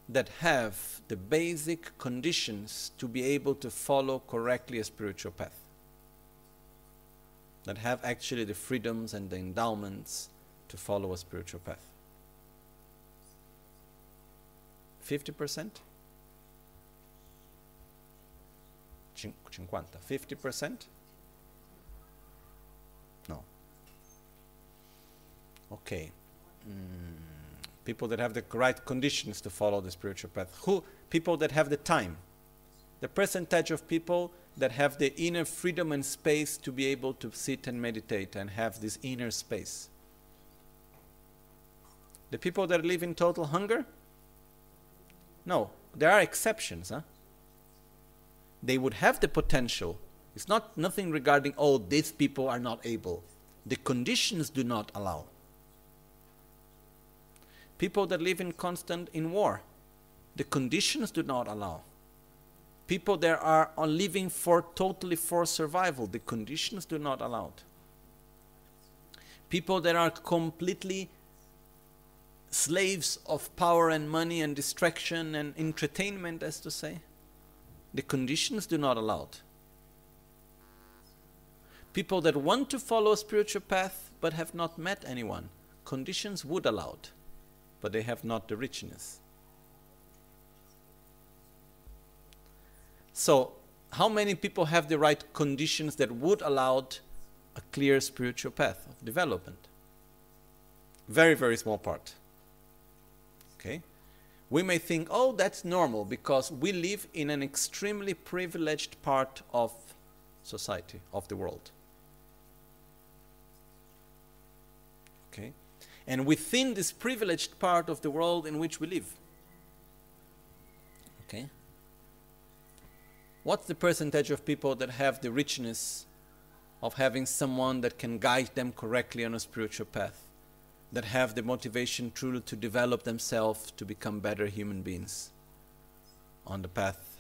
that have the basic conditions to be able to follow correctly a spiritual path? That have actually the freedoms and the endowments to follow a spiritual path? 50%? 50. 50%? No. Okay. Mm. People that have the right conditions to follow the spiritual path. Who? People that have the time. The percentage of people that have the inner freedom and space to be able to sit and meditate and have this inner space. The people that live in total hunger? No, there are exceptions, huh? They would have the potential. It's not nothing regarding, oh, these people are not able. The conditions do not allow. People that live in constant in war, the conditions do not allow. People that are living for totally for survival, the conditions do not allow. it. People that are completely slaves of power and money and distraction and entertainment, as to say, the conditions do not allow. It. People that want to follow a spiritual path but have not met anyone, conditions would allow it, but they have not the richness. So, how many people have the right conditions that would allow a clear spiritual path of development? Very, very small part. Okay? We may think, oh, that's normal because we live in an extremely privileged part of society, of the world. Okay? And within this privileged part of the world in which we live, okay? What's the percentage of people that have the richness of having someone that can guide them correctly on a spiritual path, that have the motivation truly to develop themselves to become better human beings on the path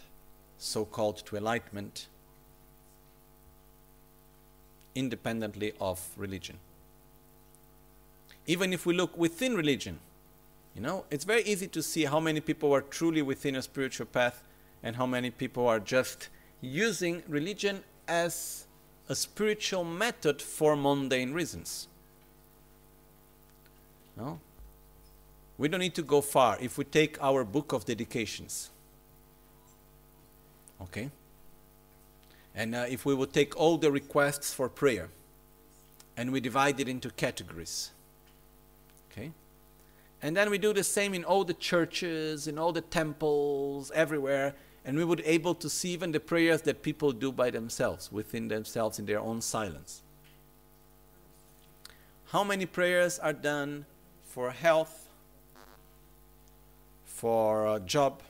so called to enlightenment, independently of religion. Even if we look within religion, you know, it's very easy to see how many people are truly within a spiritual path and how many people are just using religion as a spiritual method for mundane reasons. No? We don't need to go far if we take our book of dedications. Okay? And uh, if we would take all the requests for prayer and we divide it into categories. Okay? And then we do the same in all the churches, in all the temples, everywhere and we would able to see even the prayers that people do by themselves within themselves in their own silence. How many prayers are done for health for a job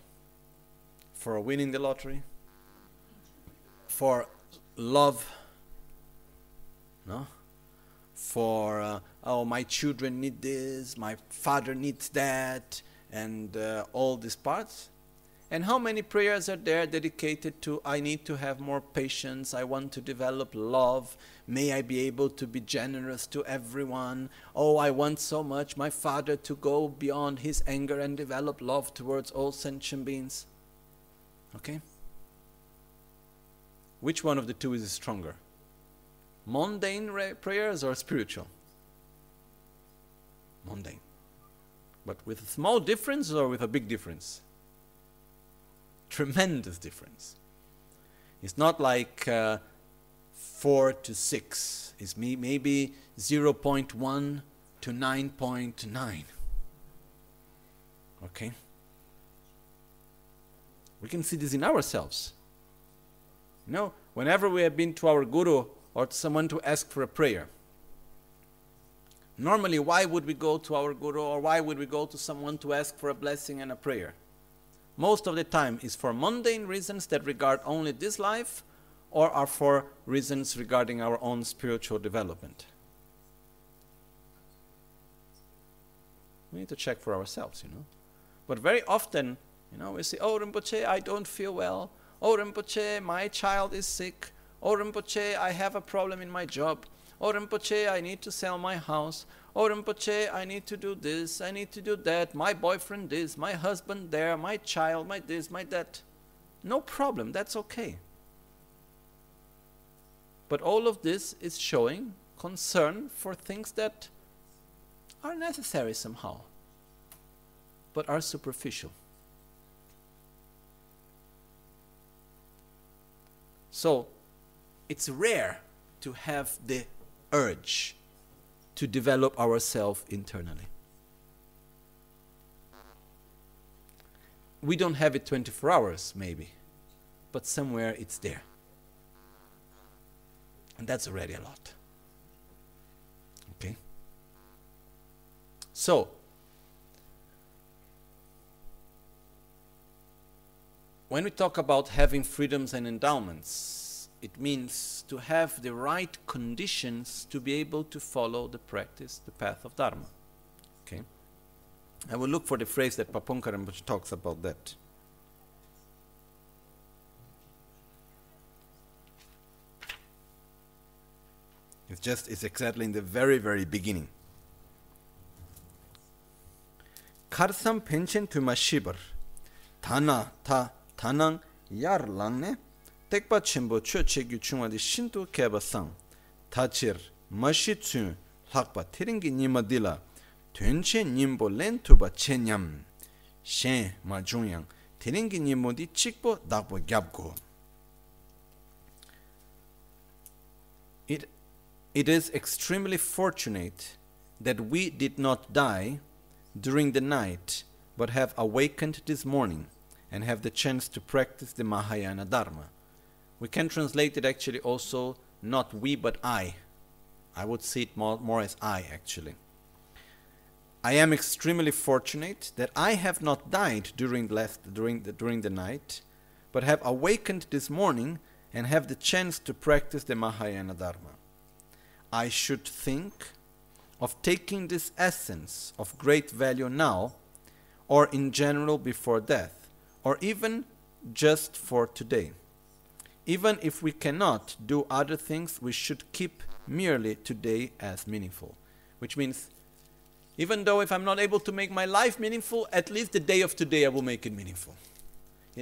for winning the lottery for love no? For uh, oh my children need this my father needs that and uh, all these parts and how many prayers are there dedicated to, I need to have more patience, I want to develop love, may I be able to be generous to everyone, oh, I want so much my Father to go beyond his anger and develop love towards all sentient beings? Okay? Which one of the two is stronger? Mundane prayers or spiritual? Mundane. But with a small difference or with a big difference? Tremendous difference. It's not like uh, 4 to 6. It's maybe 0.1 to 9.9. Okay? We can see this in ourselves. You know, whenever we have been to our guru or to someone to ask for a prayer, normally why would we go to our guru or why would we go to someone to ask for a blessing and a prayer? Most of the time is for mundane reasons that regard only this life or are for reasons regarding our own spiritual development. We need to check for ourselves, you know. But very often, you know, we say, Oh, Rinpoche, I don't feel well. Oh, Rinpoche, my child is sick. Oh, Rinpoche, I have a problem in my job. Oh, Rinpoche, I need to sell my house. Oh, Rinpoche, I need to do this, I need to do that. My boyfriend this, my husband there, my child, my this, my that. No problem, that's okay. But all of this is showing concern for things that are necessary somehow, but are superficial. So, it's rare to have the urge to develop ourselves internally. We don't have it 24 hours, maybe, but somewhere it's there. And that's already a lot. Okay? So, when we talk about having freedoms and endowments, it means to have the right conditions to be able to follow the practice, the path of Dharma. Okay? I will look for the phrase that Pabongka Rinpoche talks about that. It's just, it's exactly in the very, very beginning. Karsam penchen tu shibar. Tana ta tanang yar langne. Tekpa chenpo cho chegyu chungwa di keba sang. Tachir mashi lakpa tiringi nima dila. Nimbo len tuba. Shen ma. Tiringi nimo di chikpo dakpo gyabgo. It it is extremely fortunate that we did not die during the night, but have awakened this morning and have the chance to practice the Mahayana Dharma. We can translate it actually also not we but I. I would see it more, more as I actually. I am extremely fortunate that I have not died during, last, during, the, during the night, but have awakened this morning and have the chance to practice the Mahayana Dharma. I should think of taking this essence of great value now, or in general before death, or even just for today. Even if we cannot do other things, we should keep merely today as meaningful. Which means, even though if I'm not able to make my life meaningful, at least the day of today I will make it meaningful.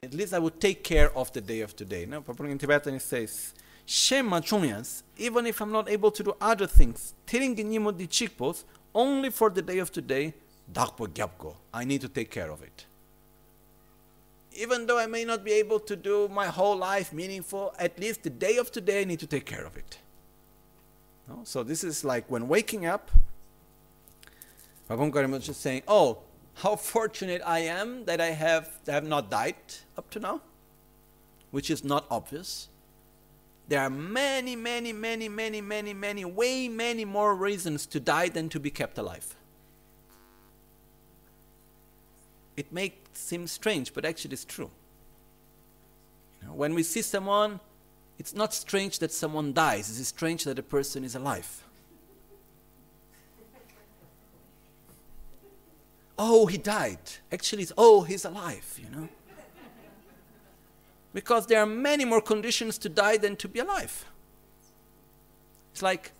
At least I will take care of the day of today. Now, in Tibetan it says, Shema chungyas, even if I'm not able to do other things, only for the day of today. I need to take care of it. Even though I may not be able to do my whole life meaningful, at least the day of today, I need to take care of it. No? So this is like when waking up, Babam Karim was just saying, oh, how fortunate I am that I have, have not died up to now, which is not obvious. There are many, many, many, many, many, many, way many more reasons to die than to be kept alive. It may seem strange, but actually it's true. You know, when we see someone, it's not strange that someone dies, it's strange that a person is alive. oh, he died. Actually, it's, oh, he's alive, you know because there are many more conditions to die than to be alive. It's like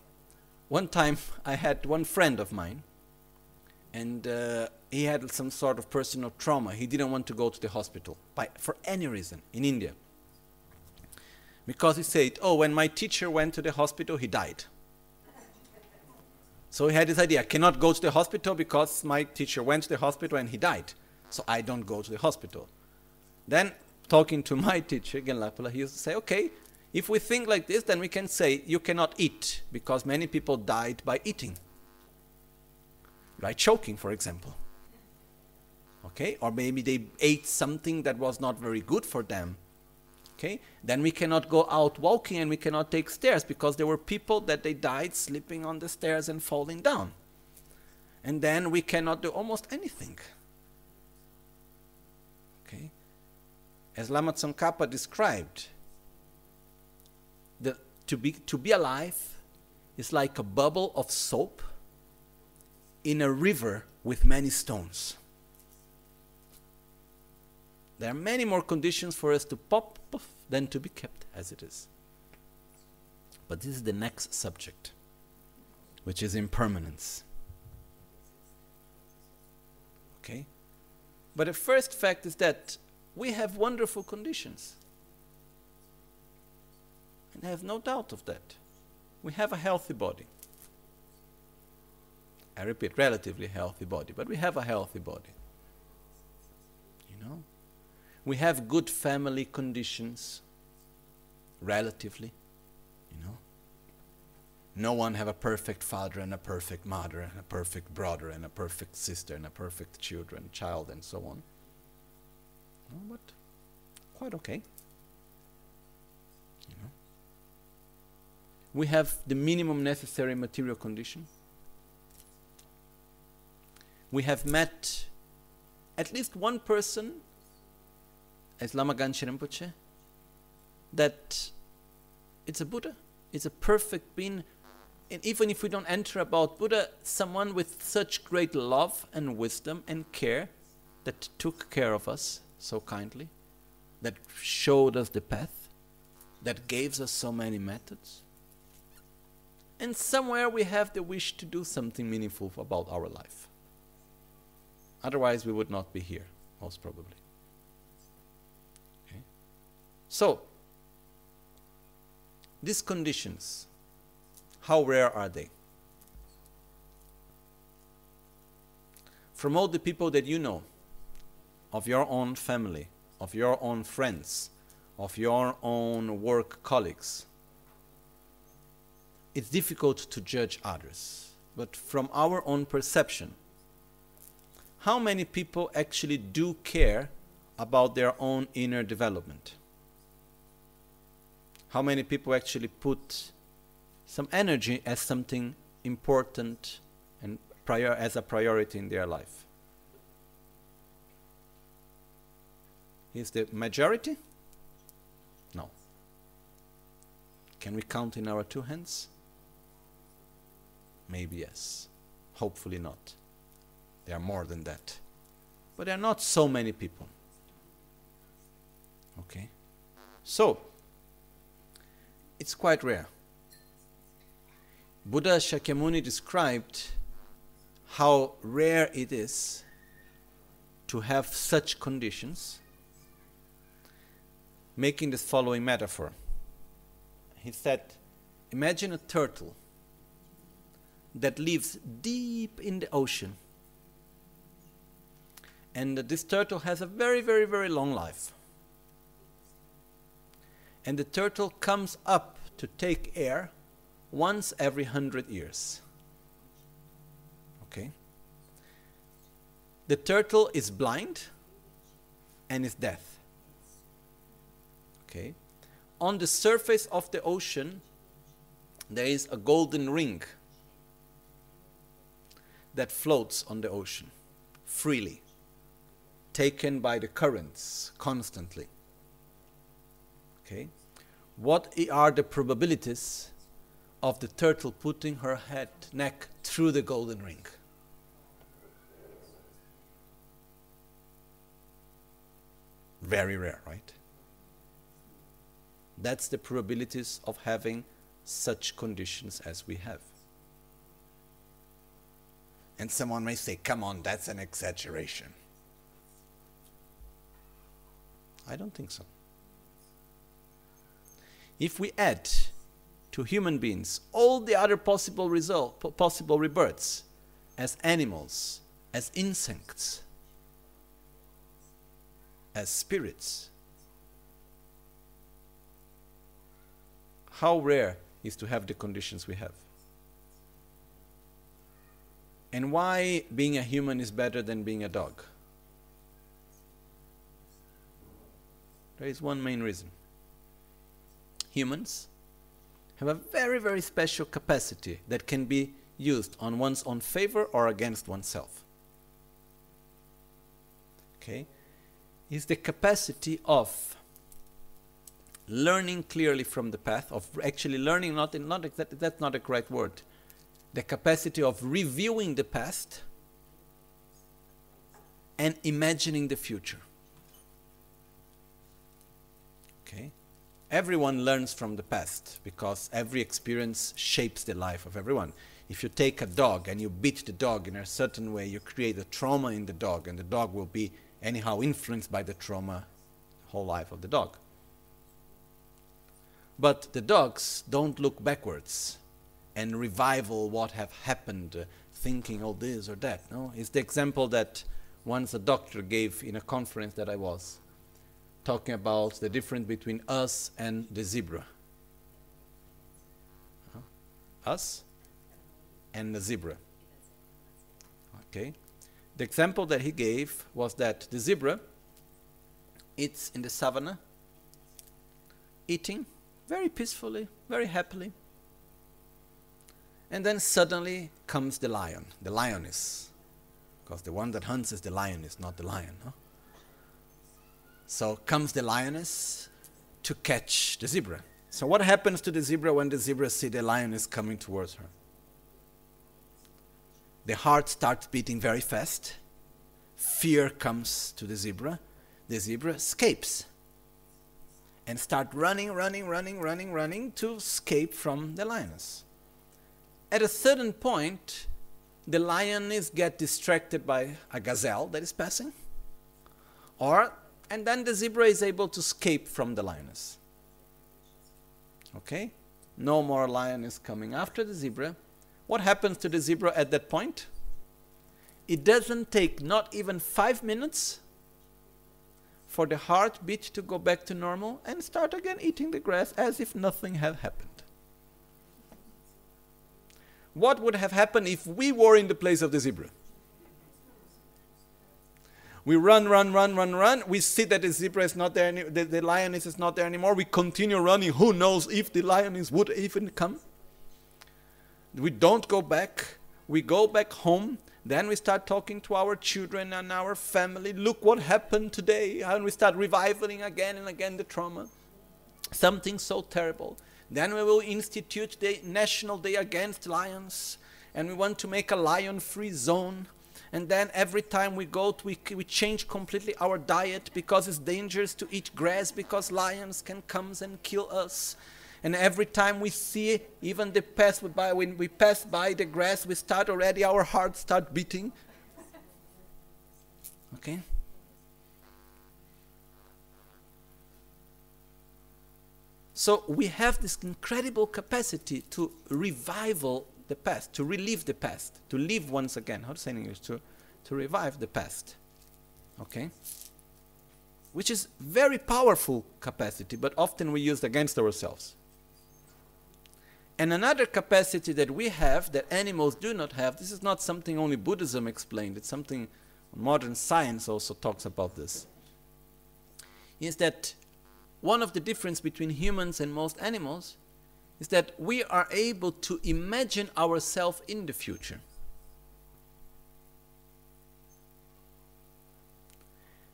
one time I had one friend of mine, and uh, he had some sort of personal trauma. He didn't want to go to the hospital by, for any reason in India. Because he said, Oh, when my teacher went to the hospital, he died. So he had this idea I cannot go to the hospital because my teacher went to the hospital and he died. So I don't go to the hospital. Then talking to my teacher, Genlapala, he used to say, okay, if we think like this, then we can say you cannot eat because many people died by eating. By choking, for example. Okay? Or maybe they ate something that was not very good for them. Okay? Then we cannot go out walking and we cannot take stairs because there were people that they died sleeping on the stairs and falling down. And then we cannot do almost anything. Okay? As Lama Tsongkhapa described, the, to, be, to be alive is like a bubble of soap in a river with many stones. There are many more conditions for us to pop than to be kept as it is. But this is the next subject, which is impermanence. Okay? But the first fact is that we have wonderful conditions. And I have no doubt of that. We have a healthy body. I repeat, relatively healthy body, but we have a healthy body. You know? We have good family conditions, relatively. You know? No one have a perfect father and a perfect mother and a perfect brother and a perfect sister and a perfect children, child and so on but quite okay. You know. We have the minimum necessary material condition. We have met at least one person as Lama Gangchen Rinpoche, that it's a Buddha, it's a perfect being. And even if we don't enter about Buddha, someone with such great love and wisdom and care that took care of us so kindly, that showed us the path, that gave us so many methods. And somewhere we have the wish to do something meaningful about our life. Otherwise, we would not be here, most probably. Okay? So, these conditions, how rare are they? From all the people that you know, of your own family, of your own friends, of your own work colleagues, it's difficult to judge others. But from our own perception, how many people actually do care about their own inner development? How many people actually put some energy as something important and prior as a priority in their life? Is the majority? No. Can we count in our two hands? Maybe yes. Hopefully not. There are more than that. But there are not so many people. Okay? So, it's quite rare. Buddha Shakyamuni described how rare it is to have such conditions, making this following metaphor. He said, Imagine a turtle that lives deep in the ocean and this turtle has a very, very, very long life. And the turtle comes up to take air once every hundred years. Okay? The turtle is blind and is deaf. Okay? On the surface of the ocean, there is a golden ring that floats on the ocean freely taken by the currents constantly. Okay? What are the probabilities of the turtle putting her head, neck through the golden ring? Very rare, right? That's the probabilities of having such conditions as we have. And someone may say, come on, that's an exaggeration. I don't think so. If we add to human beings all the other possible result, possible rebirths as animals, as insects, as spirits, how rare is to have the conditions we have? And why being a human is better than being a dog? There is one main reason. Humans have a very, very special capacity that can be used on one's own favor or against oneself. Okay? Is the capacity of learning clearly from the path, of actually learning, not, in, not that, that's not a correct word, the capacity of reviewing the past and imagining the future. Okay? Everyone learns from the past because every experience shapes the life of everyone. If you take a dog and you beat the dog in a certain way, you create a trauma in the dog, and the dog will be anyhow influenced by the trauma the whole life of the dog. But the dogs don't look backwards and revival what have happened, uh, thinking all this or that. No, it's the example that once a doctor gave in a conference that I was talking about the difference between us and the zebra. Uh-huh. Us and the zebra. Okay? The example that he gave was that the zebra eats in the savannah, eating very peacefully, very happily. And then suddenly comes the lion, the lioness. Because the one that hunts is the lioness, not the lion. Huh? So comes the lioness to catch the zebra. So what happens to the zebra when the zebra sees the lioness coming towards her? The heart starts beating very fast. Fear comes to the zebra. The zebra escapes and start running, running, running, running, running to escape from the lioness. At a certain point, the lioness get distracted by a gazelle that is passing, or and then the zebra is able to escape from the lioness. Okay, no more lion is coming after the zebra. What happens to the zebra at that point? It doesn't take not even five minutes for the heartbeat to go back to normal and start again eating the grass as if nothing had happened. What would have happened if we were in the place of the zebra? We run, run, run, run, run. We see that the zebra is not there, any, the, the lioness is not there anymore. We continue running. Who knows if the lioness would even come? We don't go back. We go back home then we start talking to our children and our family. Look what happened today. And we start reviving again and again the trauma. Something so terrible. Then we will institute the National Day Against Lions. And we want to make a lion free zone. And then every time we go, to, we, we change completely our diet because it's dangerous to eat grass because lions can come and kill us. And every time we see, even the pass by, when we pass by the grass, we start already, our hearts start beating. Okay? So we have this incredible capacity to revival the past, to relive the past, to live once again. How to say in English? To, to revive the past. Okay? Which is very powerful capacity, but often we use against ourselves. And another capacity that we have that animals do not have, this is not something only Buddhism explained, it's something modern science also talks about this, is that one of the difference between humans and most animals is that we are able to imagine ourselves in the future.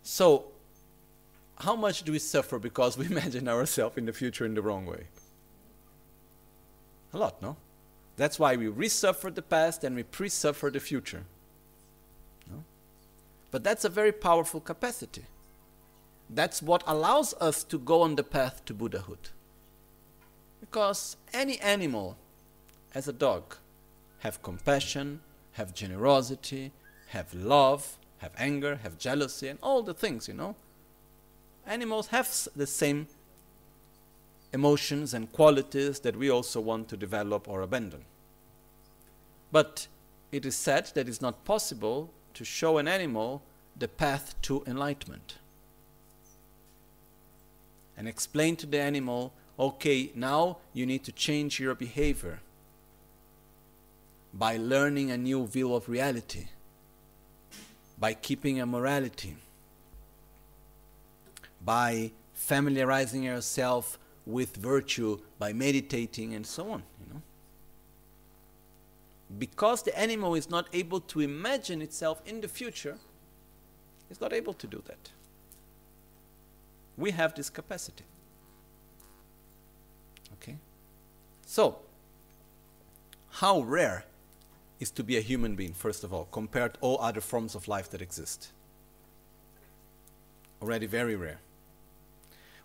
So, how much do we suffer because we imagine ourselves in the future in the wrong way? A lot, no? That's why we re-suffer the past and we pre-suffer the future. No? But that's a very powerful capacity. That's what allows us to go on the path to Buddhahood. Because any animal, as a dog, have compassion, have generosity, have love, have anger, have jealousy, and all the things, you know. Animals have the same emotions and qualities that we also want to develop or abandon. But it is said that it's not possible to show an animal the path to enlightenment and explain to the animal okay, now you need to change your behavior by learning a new view of reality, by keeping a morality, by familiarizing yourself with virtue by meditating and so on, you know. Because the animal is not able to imagine itself in the future, it's not able to do that. We have this capacity. Okay? So, how rare is to be a human being, first of all, compared to all other forms of life that exist? Already very rare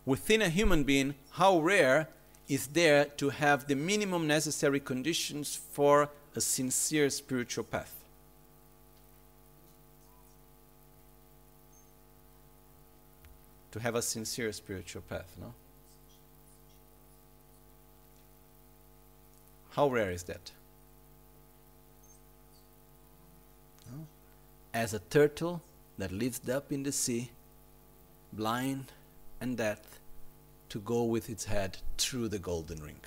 within a human being, how rare is there to have the minimum necessary conditions for a sincere spiritual path? To have a sincere spiritual path, no? How rare is that? As a turtle that lives up in the sea, blind and death to go with its head through the golden ring.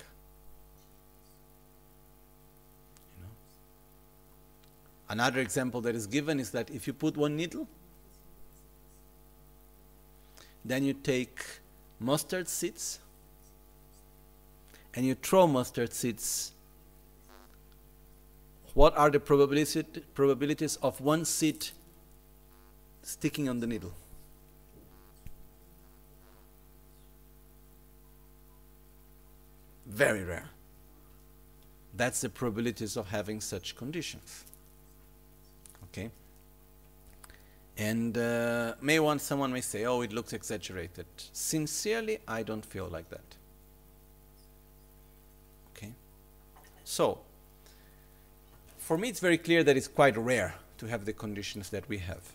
You know? Another example that is given is that if you put one needle, then you take mustard seeds and you throw mustard seeds. What are the probabilities of one seed sticking on the needle? Very rare. That's the probabilities of having such conditions. Okay? And uh, may one, someone may say, oh, it looks exaggerated. Sincerely, I don't feel like that. Okay? So, for me, it's very clear that it's quite rare to have the conditions that we have.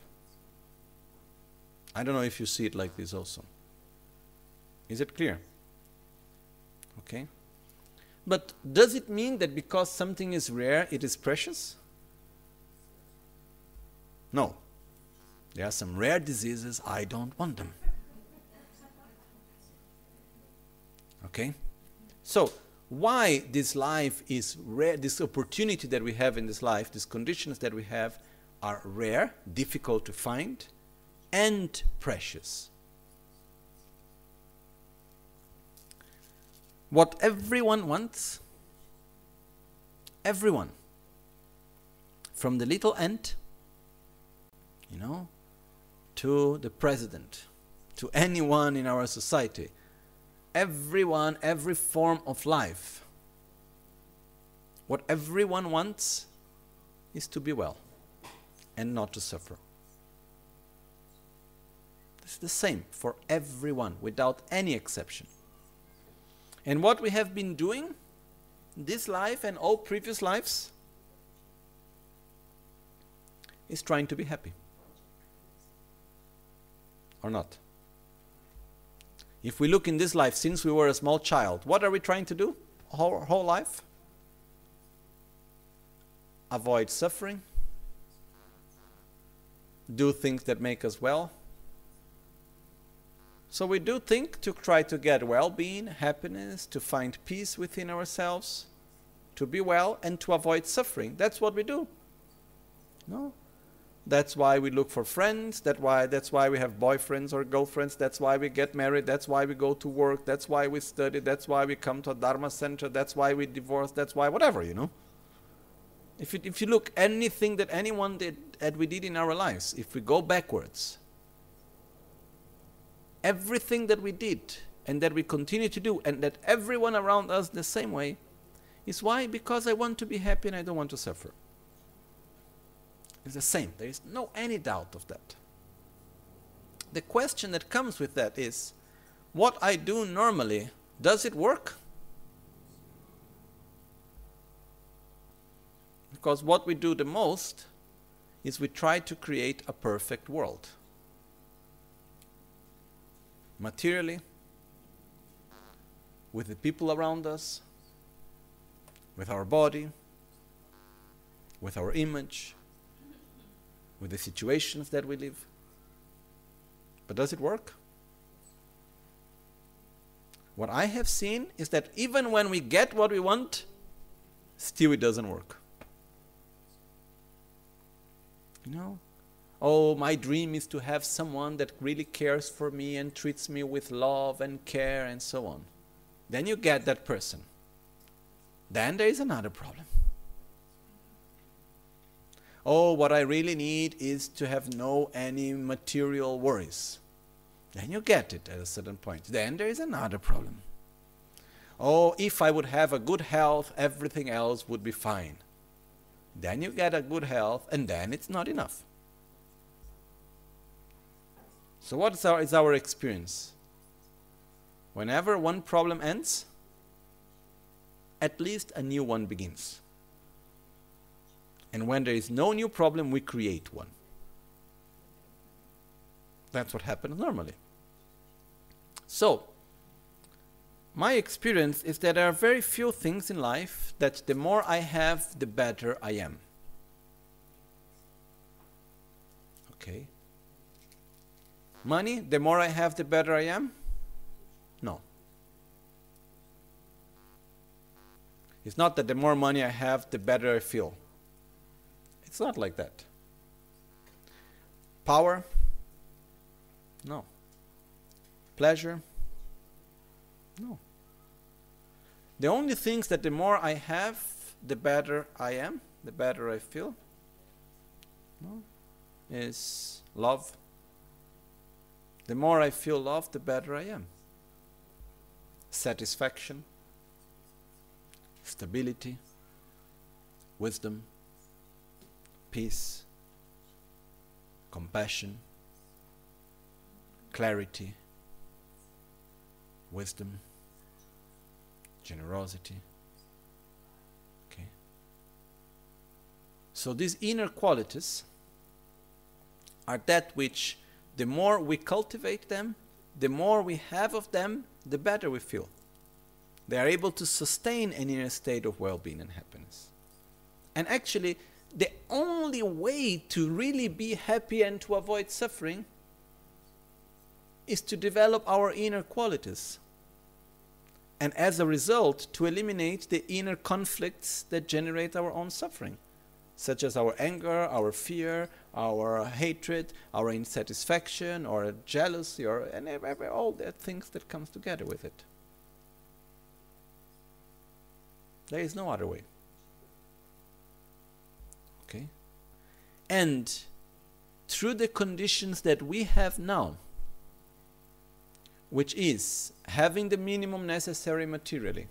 I don't know if you see it like this also. Is it clear? Okay? But does it mean that because something is rare, it is precious? No. There are some rare diseases, I don't want them. Okay? So, why this life is rare, this opportunity that we have in this life, these conditions that we have, are rare, difficult to find, and precious. What everyone wants, everyone, from the little ant, you know, to the president, to anyone in our society, everyone, every form of life, what everyone wants is to be well and not to suffer. It's the same for everyone without any exception. And what we have been doing this life and all previous lives is trying to be happy. Or not? If we look in this life since we were a small child, what are we trying to do our whole life? Avoid suffering, do things that make us well, so we do think to try to get well-being, happiness, to find peace within ourselves, to be well and to avoid suffering. That's what we do. No? That's why we look for friends, that why that's why we have boyfriends or girlfriends, that's why we get married, that's why we go to work, that's why we study, that's why we come to a Dharma center, that's why we divorce, that's why whatever, you know. If you, if you look anything that anyone did that we did in our lives, if we go backwards, everything that we did and that we continue to do and that everyone around us the same way is why? Because I want to be happy and I don't want to suffer. It's the same. There is no any doubt of that. The question that comes with that is what I do normally, does it work? Because what we do the most is we try to create a perfect world materially, with the people around us, with our body, with our image, with the situations that we live. But does it work? What I have seen is that even when we get what we want, still it doesn't work. You know? oh, my dream is to have someone that really cares for me and treats me with love and care and so on. Then you get that person. Then there is another problem. Oh, what I really need is to have no any material worries. Then you get it at a certain point. Then there is another problem. Oh, if I would have a good health, everything else would be fine. Then you get a good health, and then it's not enough. So what is our, is our experience? Whenever one problem ends, at least a new one begins. And when there is no new problem, we create one. That's what happens normally. So, my experience is that there are very few things in life that the more I have, the better I am. Okay. Money, the more I have, the better I am? No. It's not that the more money I have, the better I feel. It's not like that. Power? No. Pleasure? No. The only things that the more I have, the better I am, the better I feel, no, is love, the more I feel love, the better I am. Satisfaction. stability, wisdom, peace, compassion, clarity, wisdom, generosity. Okay. So these inner qualities are that which the more we cultivate them, the more we have of them, the better we feel. They are able to sustain an inner state of well being and happiness. And actually, the only way to really be happy and to avoid suffering is to develop our inner qualities. And as a result, to eliminate the inner conflicts that generate our own suffering, such as our anger, our fear, our hatred, our insatisfaction, or jealousy, or and all the things that comes together with it. There is no other way. Okay? And through the conditions that we have now, which is having the minimum necessary materially,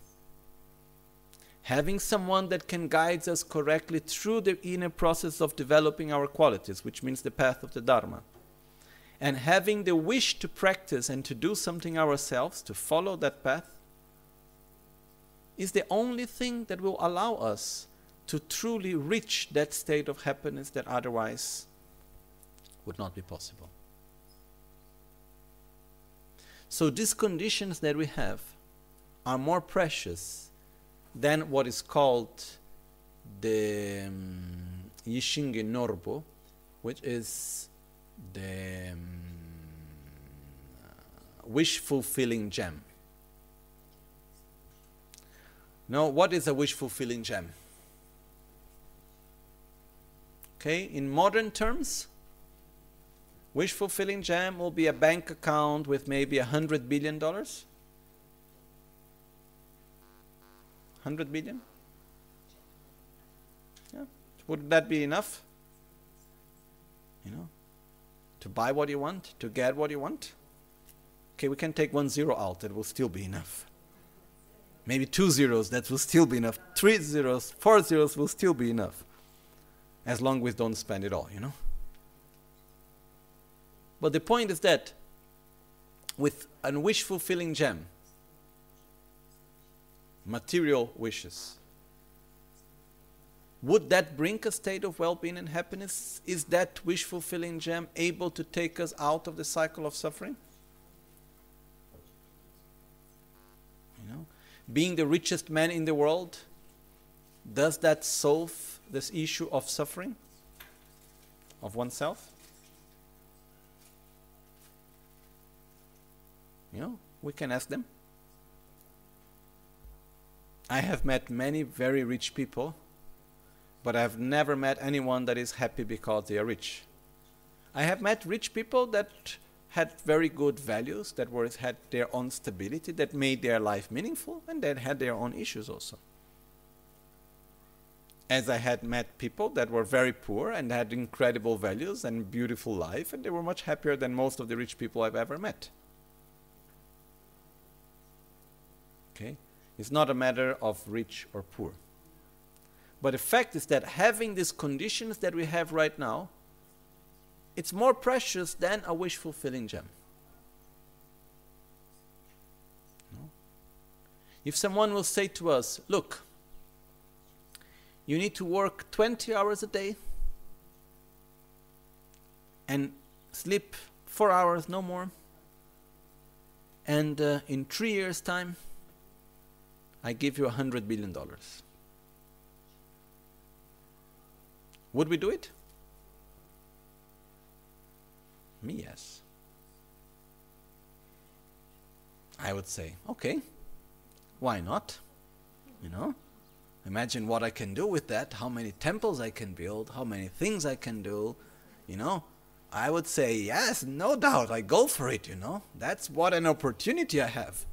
having someone that can guide us correctly through the inner process of developing our qualities, which means the path of the Dharma, and having the wish to practice and to do something ourselves, to follow that path, is the only thing that will allow us to truly reach that state of happiness that otherwise would not be possible. So, these conditions that we have are more precious than what is called the um, Yishinge Norbo, which is the um, wish fulfilling gem. Now, what is a wish fulfilling gem? Okay, in modern terms, wish fulfilling Jam will be a bank account with maybe a hundred billion dollars. Hundred billion? Yeah. Would that be enough? You know, to buy what you want, to get what you want? Okay, we can take one zero out, it will still be enough. Maybe two zeros, that will still be enough. Three zeros, four zeros will still be enough as long as we don't spend it all, you know? But the point is that with a wish fulfilling gem, material wishes, would that bring a state of well being and happiness? Is that wish fulfilling gem able to take us out of the cycle of suffering? You know, being the richest man in the world, does that solve this issue of suffering of oneself? You know, we can ask them. I have met many very rich people, but I've never met anyone that is happy because they are rich. I have met rich people that had very good values, that were, had their own stability, that made their life meaningful, and that had their own issues also as I had met people that were very poor and had incredible values and beautiful life, and they were much happier than most of the rich people I've ever met. Okay? It's not a matter of rich or poor. But the fact is that having these conditions that we have right now, it's more precious than a wish fulfilling gem. No? If someone will say to us, Look, you need to work 20 hours a day and sleep four hours, no more. And uh, in three years' time, I give you a hundred billion dollars. Would we do it? Me, yes. I would say, okay, why not? You know? Imagine what I can do with that, how many temples I can build, how many things I can do, you know. I would say, yes, no doubt, I go for it, you know. That's what an opportunity I have.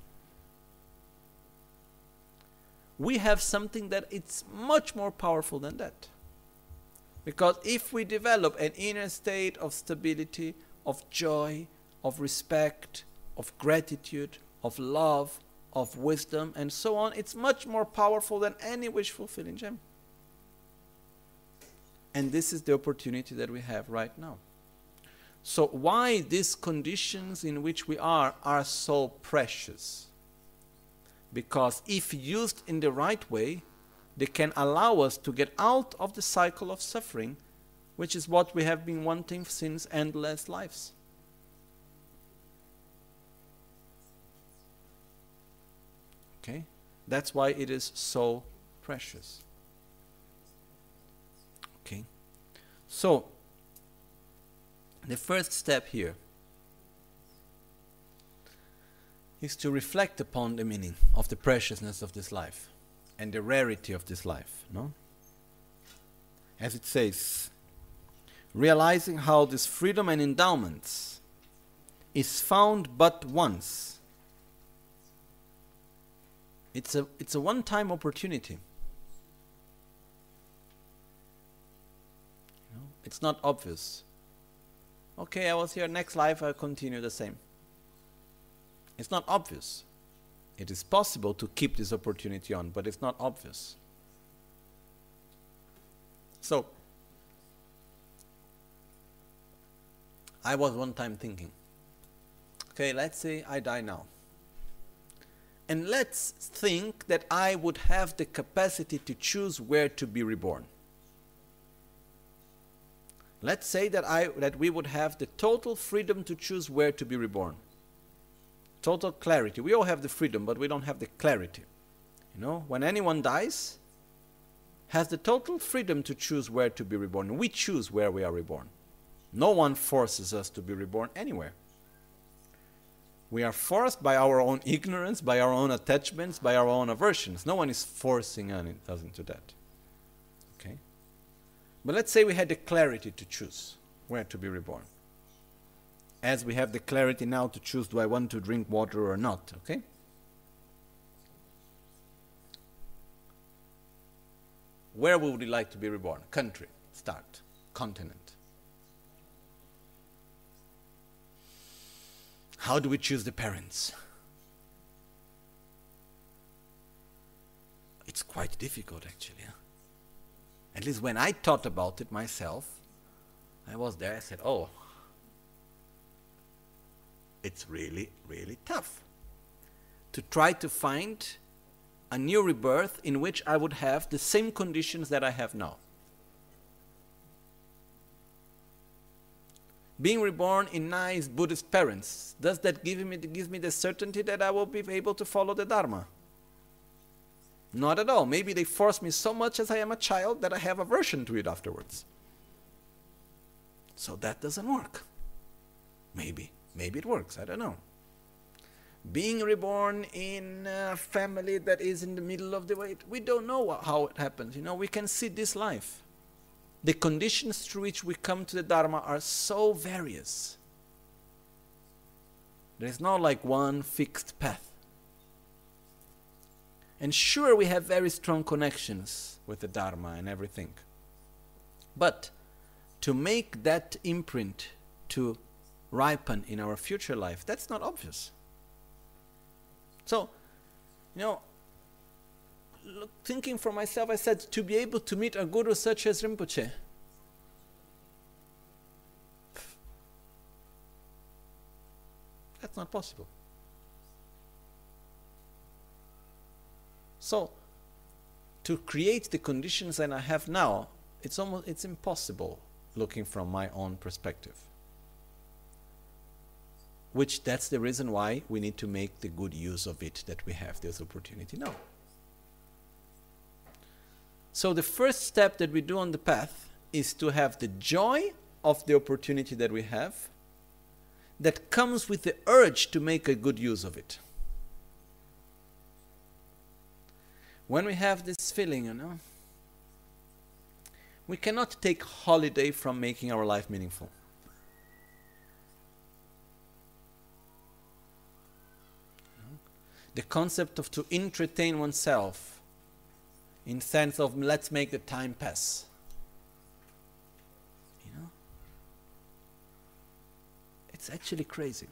We have something that it's much more powerful than that. Because if we develop an inner state of stability, of joy, of respect, of gratitude, of love, of wisdom, and so on, it's much more powerful than any wish fulfilling gem. And this is the opportunity that we have right now. So, why these conditions in which we are are so precious? Because if used in the right way, they can allow us to get out of the cycle of suffering, which is what we have been wanting since endless lives. Okay? That's why it is so precious. Okay? So, the first step here is to reflect upon the meaning of the preciousness of this life and the rarity of this life, no? As it says, realizing how this freedom and endowments is found but once. It's a, it's a one time opportunity. It's not obvious. Okay, I was here, next life I'll continue the same. It's not obvious. It is possible to keep this opportunity on, but it's not obvious. So, I was one time thinking, okay, let's say I die now. And let's think that I would have the capacity to choose where to be reborn. Let's say that, I, that we would have the total freedom to choose where to be reborn. Total clarity. We all have the freedom, but we don't have the clarity. You know, when anyone dies, has the total freedom to choose where to be reborn. We choose where we are reborn. No one forces us to be reborn anywhere. We are forced by our own ignorance, by our own attachments, by our own aversions. No one is forcing us into that. Okay? But let's say we had the clarity to choose where to be reborn. As we have the clarity now to choose do I want to drink water or not, okay? Where would we like to be reborn? Country, start, continent. How do we choose the parents? It's quite difficult, actually. At least when I thought about it myself, I was there, I said, oh, it's really, really tough to try to find a new rebirth in which I would have the same conditions that I have now. Being reborn in nice Buddhist parents, does that give me, give me the certainty that I will be able to follow the Dharma? Not at all. Maybe they force me so much as I am a child that I have aversion to it afterwards. So that doesn't work. Maybe. Maybe it works. I don't know. Being reborn in a family that is in the middle of the way, we don't know how it happens. You know, we can see this life. The conditions through which we come to the Dharma are so various. There is not like one fixed path. And sure, we have very strong connections with the Dharma and everything. But to make that imprint to ripen in our future life, that's not obvious. So, you know, thinking for myself, I said to be able to meet a guru such as Rinpoche. That's not possible. So, to create the conditions that I have now, it's almost it's impossible looking from my own perspective. Which that's the reason why we need to make the good use of it that we have this opportunity now. So the first step that we do on the path is to have the joy of the opportunity that we have that comes with the urge to make a good use of it. when we have this feeling, you know, we cannot take holiday from making our life meaningful. The concept of to entertain oneself in sense of let's make the time pass. You know? It's actually crazy.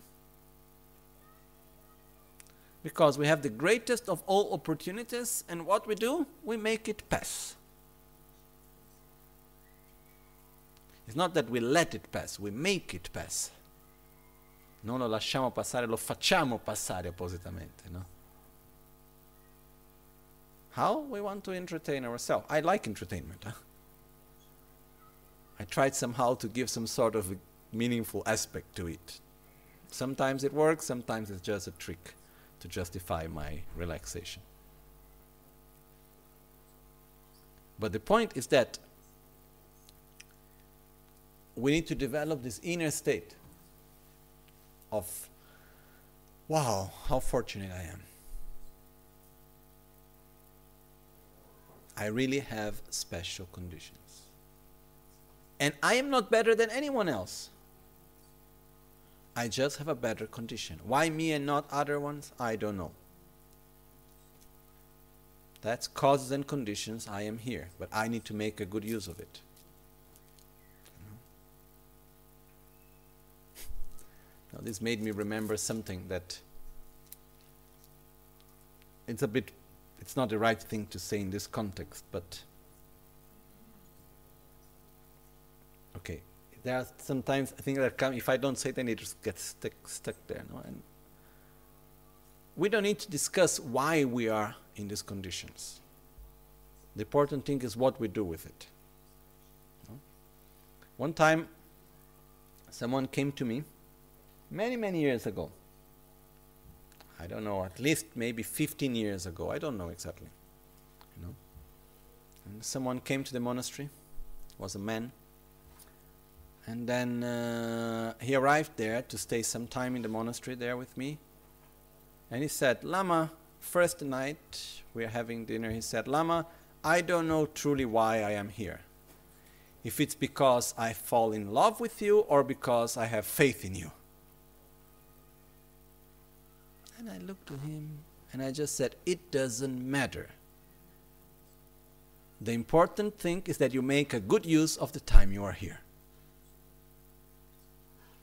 Because we have the greatest of all opportunities, and what we do? We make it pass. It's not that we let it pass, we make it pass. Non lo lasciamo passare, lo facciamo passare appositamente, no? How? We want to entertain ourselves. I like entertainment. Huh? I tried somehow to give some sort of meaningful aspect to it. Sometimes it works, sometimes it's just a trick to justify my relaxation. But the point is that we need to develop this inner state of, wow, how fortunate I am. I really have special conditions. And I am not better than anyone else. I just have a better condition. Why me and not other ones? I don't know. That's causes and conditions. I am here, but I need to make a good use of it. Now, this made me remember something that it's a bit, it's not the right thing to say in this context, but okay. There are sometimes I think that come, if I don't say then it just gets stuck, stuck there. No? And we don't need to discuss why we are in these conditions. The important thing is what we do with it. No? One time, someone came to me many, many years ago. I don't know, at least maybe 15 years ago. I don't know exactly. You know. And someone came to the monastery, was a man, and then uh, he arrived there to stay some time in the monastery there with me. And he said, Lama, first night we are having dinner, he said, Lama, I don't know truly why I am here. If it's because I fall in love with you or because I have faith in you. And I looked to him and I just said, It doesn't matter. The important thing is that you make a good use of the time you are here.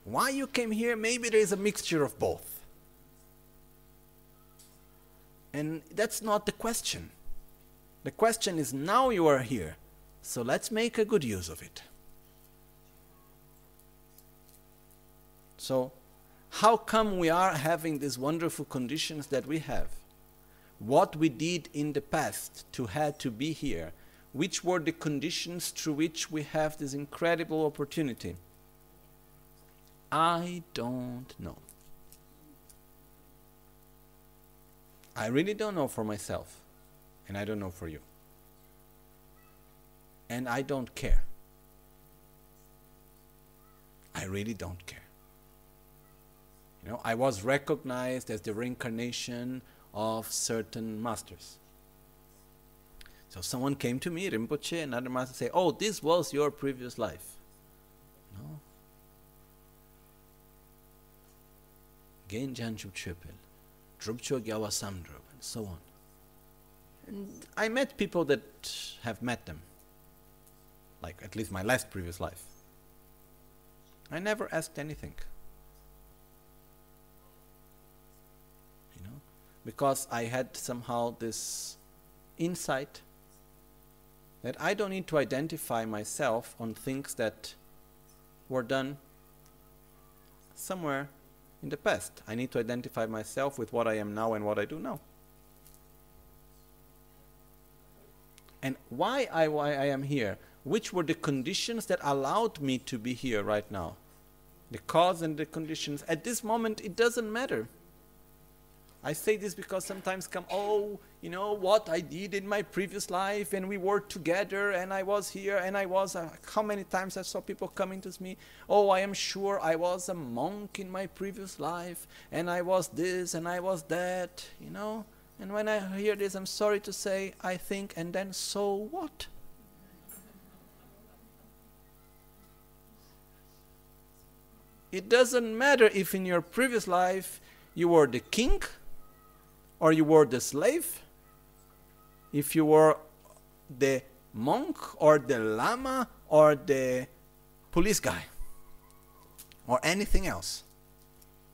Why you came here? Maybe there is a mixture of both. And that's not the question. The question is now you are here, so let's make a good use of it. So, how come we are having these wonderful conditions that we have? What we did in the past to have to be here? Which were the conditions through which we have this incredible opportunity? I don't know. I really don't know for myself, and I don't know for you. And I don't care. I really don't care. You know, I was recognized as the reincarnation of certain masters. So someone came to me, Rinpoche, another master say, "Oh, this was your previous life." No. Genjanchu Chöpel, Drupcho Gyawa Samdrup, and so on. And I met people that have met them, like at least my last previous life. I never asked anything. You know, because I had somehow this insight that I don't need to identify myself on things that were done somewhere in the past. I need to identify myself with what I am now and what I do now. And why I, why I am here? Which were the conditions that allowed me to be here right now? The cause and the conditions. At this moment, it doesn't matter. I say this because sometimes come, oh, you know what I did in my previous life, and we worked together, and I was here, and I was. Uh, how many times I saw people coming to me, oh, I am sure I was a monk in my previous life, and I was this, and I was that, you know. And when I hear this, I'm sorry to say, I think, and then so what? It doesn't matter if in your previous life you were the king or you were the slave, if you were the monk or the lama or the police guy or anything else.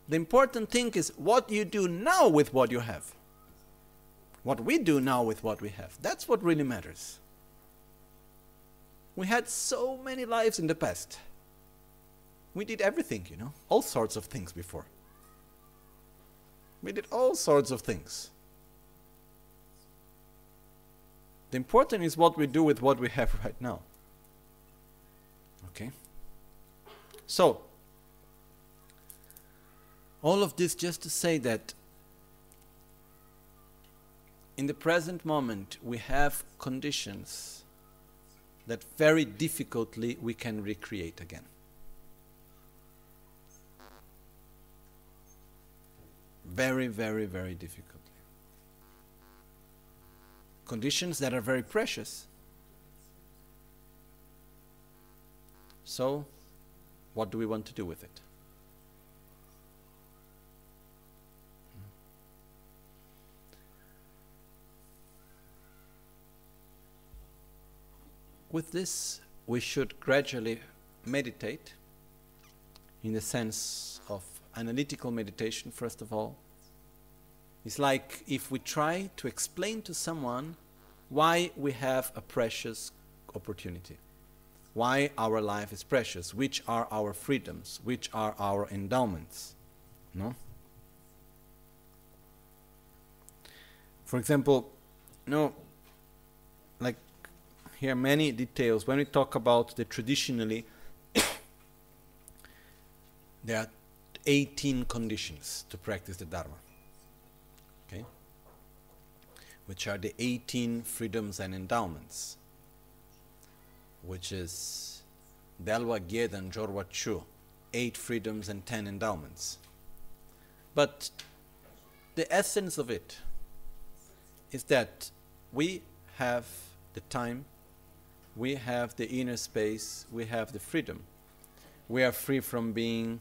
The important thing is what you do now with what you have. What we do now with what we have. That's what really matters. We had so many lives in the past. We did everything, you know, all sorts of things before. We did all sorts of things. The important is what we do with what we have right now. Okay? So, all of this just to say that in the present moment we have conditions that very difficultly we can recreate again. Very, very, very difficultly. Conditions that are very precious. So, what do we want to do with it? With this, we should gradually meditate in the sense of analytical meditation, first of all. It's like if we try to explain to someone why we have a precious opportunity, why our life is precious, which are our freedoms, which are our endowments. No? For example, no, like here are many details. When we talk about the traditionally, there are 18 conditions to practice the Dharma. Okay? Which are the 18 freedoms and endowments, which is Delwa Gyedan Jorwa Chu, 8 freedoms and 10 endowments. But the essence of it is that we have the time we have the inner space, we have the freedom. We are free from being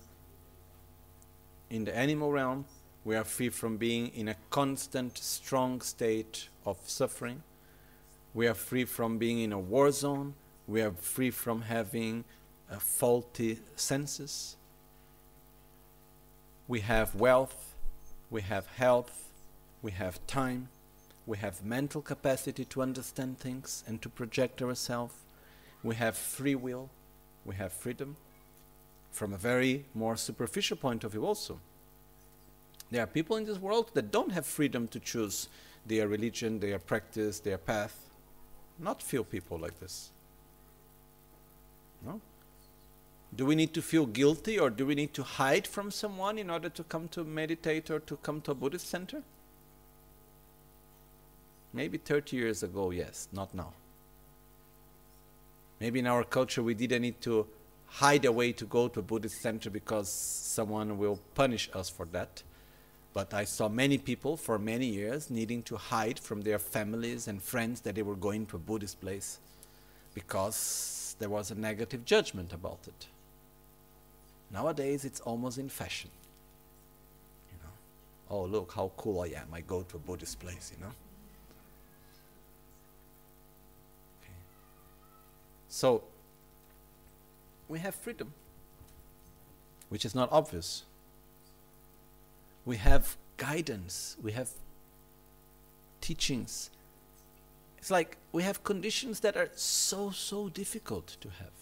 in the animal realm, we are free from being in a constant, strong state of suffering. We are free from being in a war zone. We are free from having uh, faulty senses. We have wealth, we have health, we have time we have mental capacity to understand things and to project ourselves. We have free will, we have freedom. From a very more superficial point of view, also, there are people in this world that don't have freedom to choose their religion, their practice, their path. Not few people like this. No? Do we need to feel guilty or do we need to hide from someone in order to come to meditate or to come to a Buddhist center? Maybe 30 years ago, yes, not now. Maybe in our culture we didn't need to hide away to go to a Buddhist center because someone will punish us for that. But I saw many people for many years needing to hide from their families and friends that they were going to a Buddhist place because there was a negative judgment about it. Nowadays it's almost in fashion. You know, oh look how cool I am. I go to a Buddhist place, you know. So, we have freedom, which is not obvious. We have guidance, we have teachings. It's like we have conditions that are so, so difficult to have.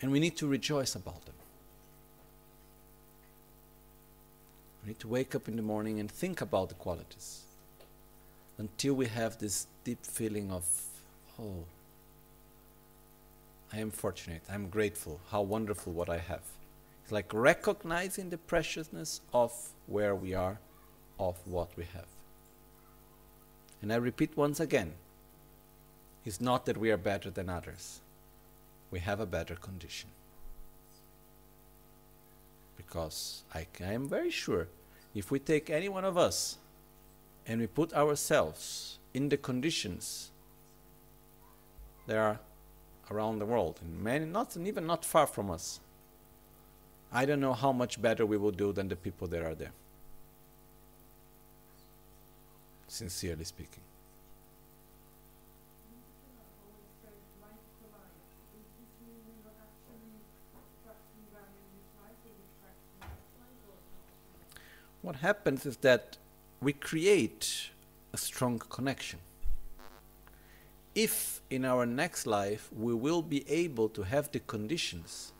And we need to rejoice about them. We need to wake up in the morning and think about the qualities until we have this deep feeling of, oh, I am fortunate. I'm grateful. How wonderful what I have. It's like recognizing the preciousness of where we are, of what we have. And I repeat once again it's not that we are better than others, we have a better condition. Because I, I am very sure if we take any one of us and we put ourselves in the conditions, there are around the world, and many, not even not far from us. I don't know how much better we will do than the people that are there. Sincerely speaking. what happens is that we create a strong connection. If in our next life we will be able to have the conditions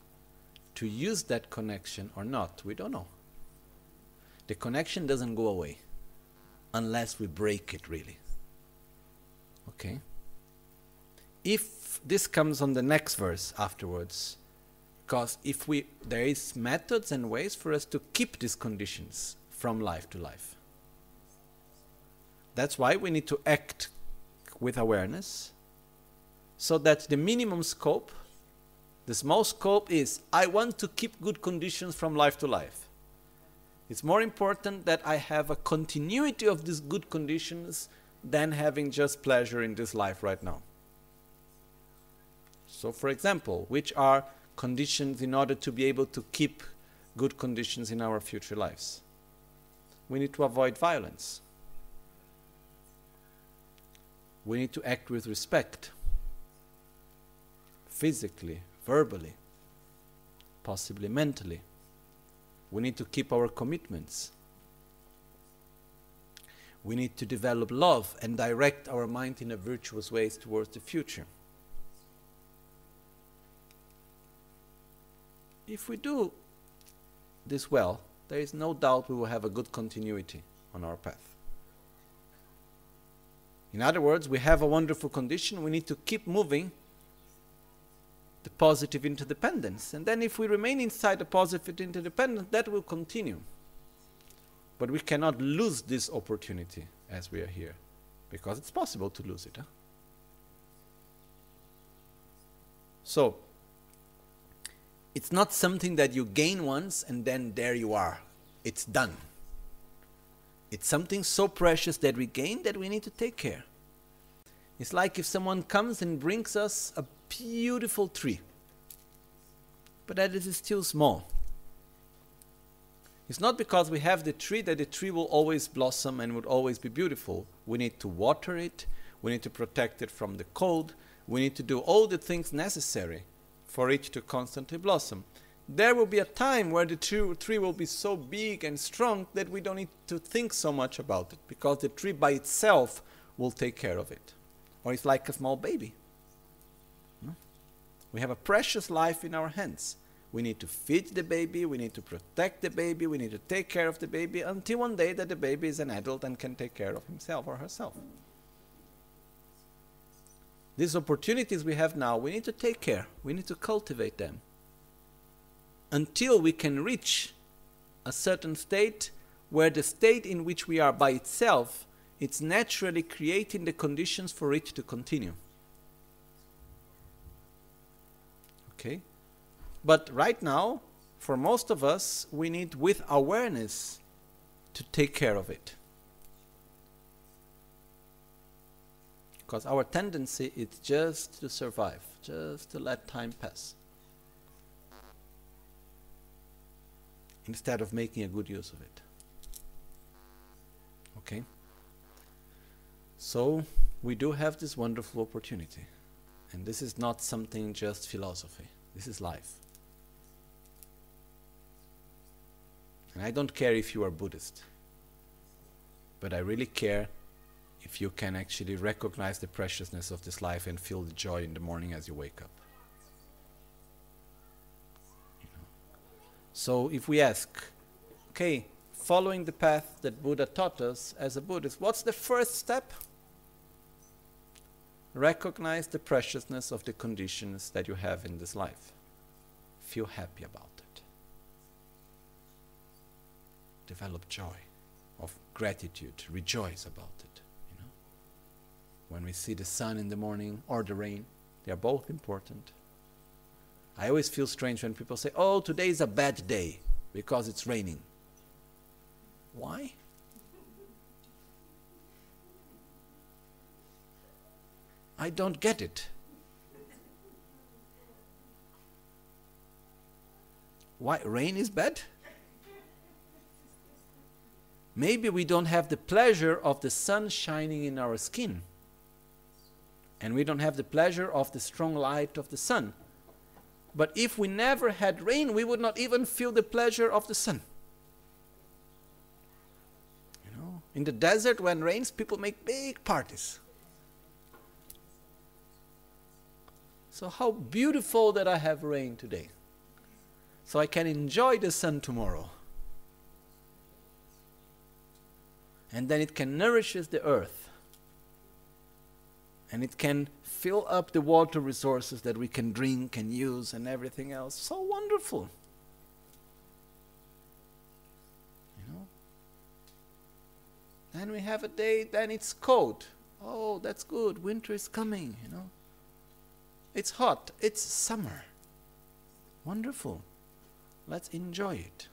to use that connection or not, we don't know. The connection doesn't go away unless we break it really. Okay? If this comes on the next verse afterwards, because if we there is methods and ways for us to keep these conditions from life to life. That's why we need to act with awareness so that the minimum scope, the small scope is I want to keep good conditions from life to life. It's more important that I have a continuity of these good conditions than having just pleasure in this life right now. So, for example, which are conditions in order to be able to keep good conditions in our future lives? We need to avoid violence. We need to act with respect, physically, verbally, possibly mentally. We need to keep our commitments. We need to develop love and direct our mind in a virtuous way towards the future. If we do this well, there is no doubt we will have a good continuity on our path. In other words, we have a wonderful condition, we need to keep moving the positive interdependence. And then if we remain inside the positive interdependence, that will continue. But we cannot lose this opportunity as we are here, because it's possible to lose it. Huh? So, it's not something that you gain once and then there you are. It's done. It's something so precious that we gain that we need to take care. It's like if someone comes and brings us a beautiful tree, but that is still small. It's not because we have the tree that the tree will always blossom and would always be beautiful. We need to water it, we need to protect it from the cold, we need to do all the things necessary for it to constantly blossom. There will be a time where the tree will be so big and strong that we don't need to think so much about it because the tree by itself will take care of it. Or it's like a small baby. We have a precious life in our hands. We need to feed the baby, we need to protect the baby, we need to take care of the baby until one day that the baby is an adult and can take care of himself or herself. These opportunities we have now, we need to take care, we need to cultivate them until we can reach a certain state where the state in which we are by itself it's naturally creating the conditions for it to continue. Okay? But right now for most of us we need with awareness to take care of it. Because our tendency is just to survive, just to let time pass. Instead of making a good use of it. Okay? So, we do have this wonderful opportunity. And this is not something just philosophy, this is life. And I don't care if you are Buddhist, but I really care if you can actually recognize the preciousness of this life and feel the joy in the morning as you wake up. You know? So if we ask, okay, following the path that Buddha taught us as a Buddhist, what's the first step? Recognize the preciousness of the conditions that you have in this life. Feel happy about it. Develop joy of gratitude, rejoice about it when we see the sun in the morning or the rain. They are both important. I always feel strange when people say, oh, today is a bad day because it's raining. Why? I don't get it. Why? Rain is bad? Maybe we don't have the pleasure of the sun shining in our skin and we don't have the pleasure of the strong light of the sun. But if we never had rain, we would not even feel the pleasure of the sun. You know, in the desert, when rains, people make big parties. So, how beautiful that I have rain today. So I can enjoy the sun tomorrow. And then it can nourishes the earth. And it can fill up the water resources that we can drink and use and everything else. So wonderful. You know? Then we have a day, then it's cold. Oh, that's good. Winter is coming, you know. It's hot. It's summer. Wonderful. Let's enjoy it.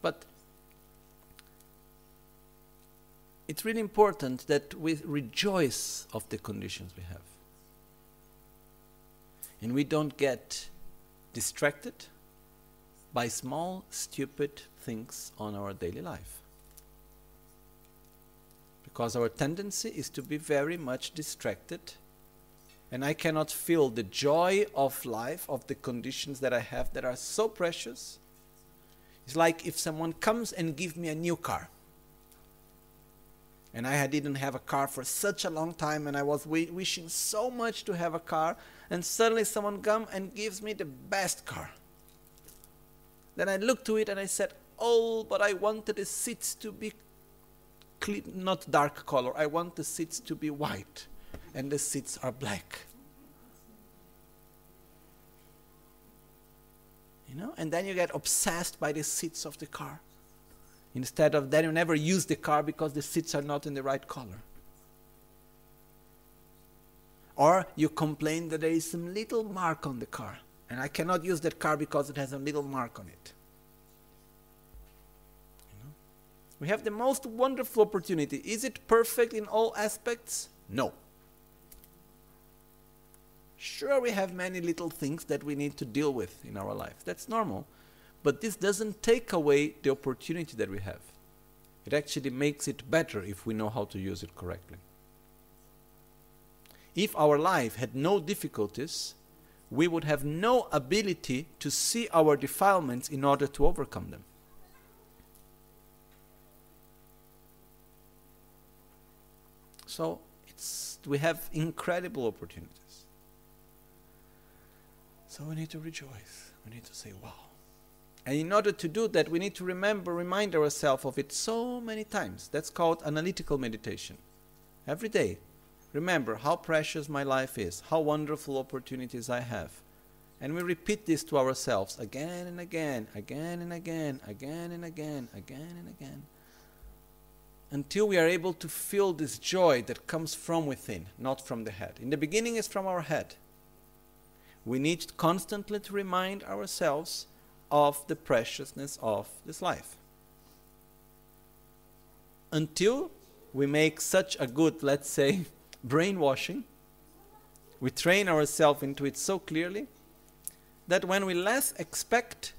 But it's really important that we rejoice of the conditions we have. And we don't get distracted by small, stupid things on our daily life. Because our tendency is to be very much distracted and I cannot feel the joy of life, of the conditions that I have that are so precious. It's like if someone comes and gives me a new car. And I didn't have a car for such a long time, and I was wishing so much to have a car, and suddenly someone comes and gives me the best car. Then I looked to it and I said, Oh, but I wanted the seats to be clean, not dark color. I want the seats to be white and the seats are black. You know, and then you get obsessed by the seats of the car. Instead of then you never use the car because the seats are not in the right color. Or you complain that there is some little mark on the car, and I cannot use that car because it has a little mark on it. You know? We have the most wonderful opportunity. Is it perfect in all aspects? No. Sure, we have many little things that we need to deal with in our life. That's normal. But this doesn't take away the opportunity that we have. It actually makes it better if we know how to use it correctly. If our life had no difficulties, we would have no ability to see our defilements in order to overcome them. So it's, we have incredible opportunities. So we need to rejoice. We need to say, wow. And in order to do that, we need to remember, remind ourselves of it so many times. That's called analytical meditation. Every day, remember how precious my life is, how wonderful opportunities I have. And we repeat this to ourselves again and again, again and again, again and again, again and again, until we are able to feel this joy that comes from within, not from the head. In the beginning, it's from our head we need constantly to remind ourselves of the preciousness of this life. Until we make such a good, let's say, brainwashing, we train ourselves into it so clearly that when we less expect,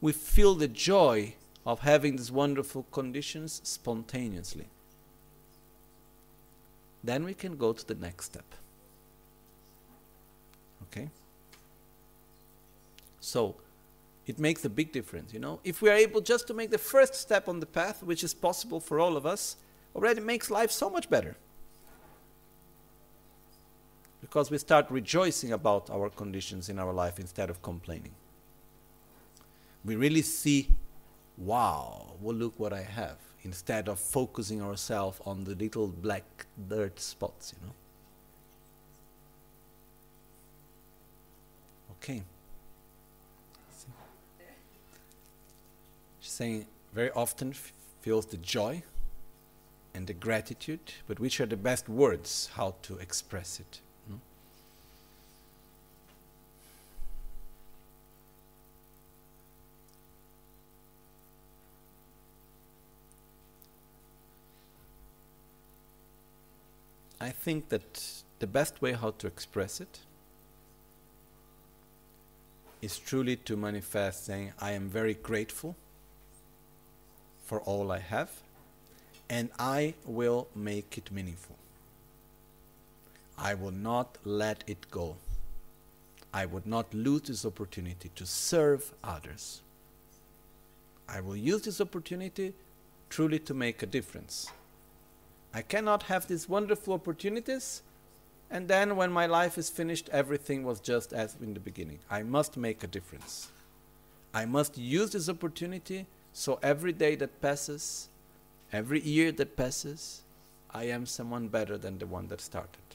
we feel the joy of having these wonderful conditions spontaneously. Then we can go to the next step. Okay? So it makes a big difference, you know. If we are able just to make the first step on the path, which is possible for all of us, already makes life so much better. Because we start rejoicing about our conditions in our life instead of complaining. We really see, wow, well, look what I have, instead of focusing ourselves on the little black dirt spots, you know. Okay. Saying very often feels the joy and the gratitude, but which are the best words how to express it? No? I think that the best way how to express it is truly to manifest saying, I am very grateful for all I have, and I will make it meaningful. I will not let it go. I would not lose this opportunity to serve others. I will use this opportunity truly to make a difference. I cannot have these wonderful opportunities and then when my life is finished, everything was just as in the beginning. I must make a difference. I must use this opportunity so every day that passes, every year that passes, I am someone better than the one that started.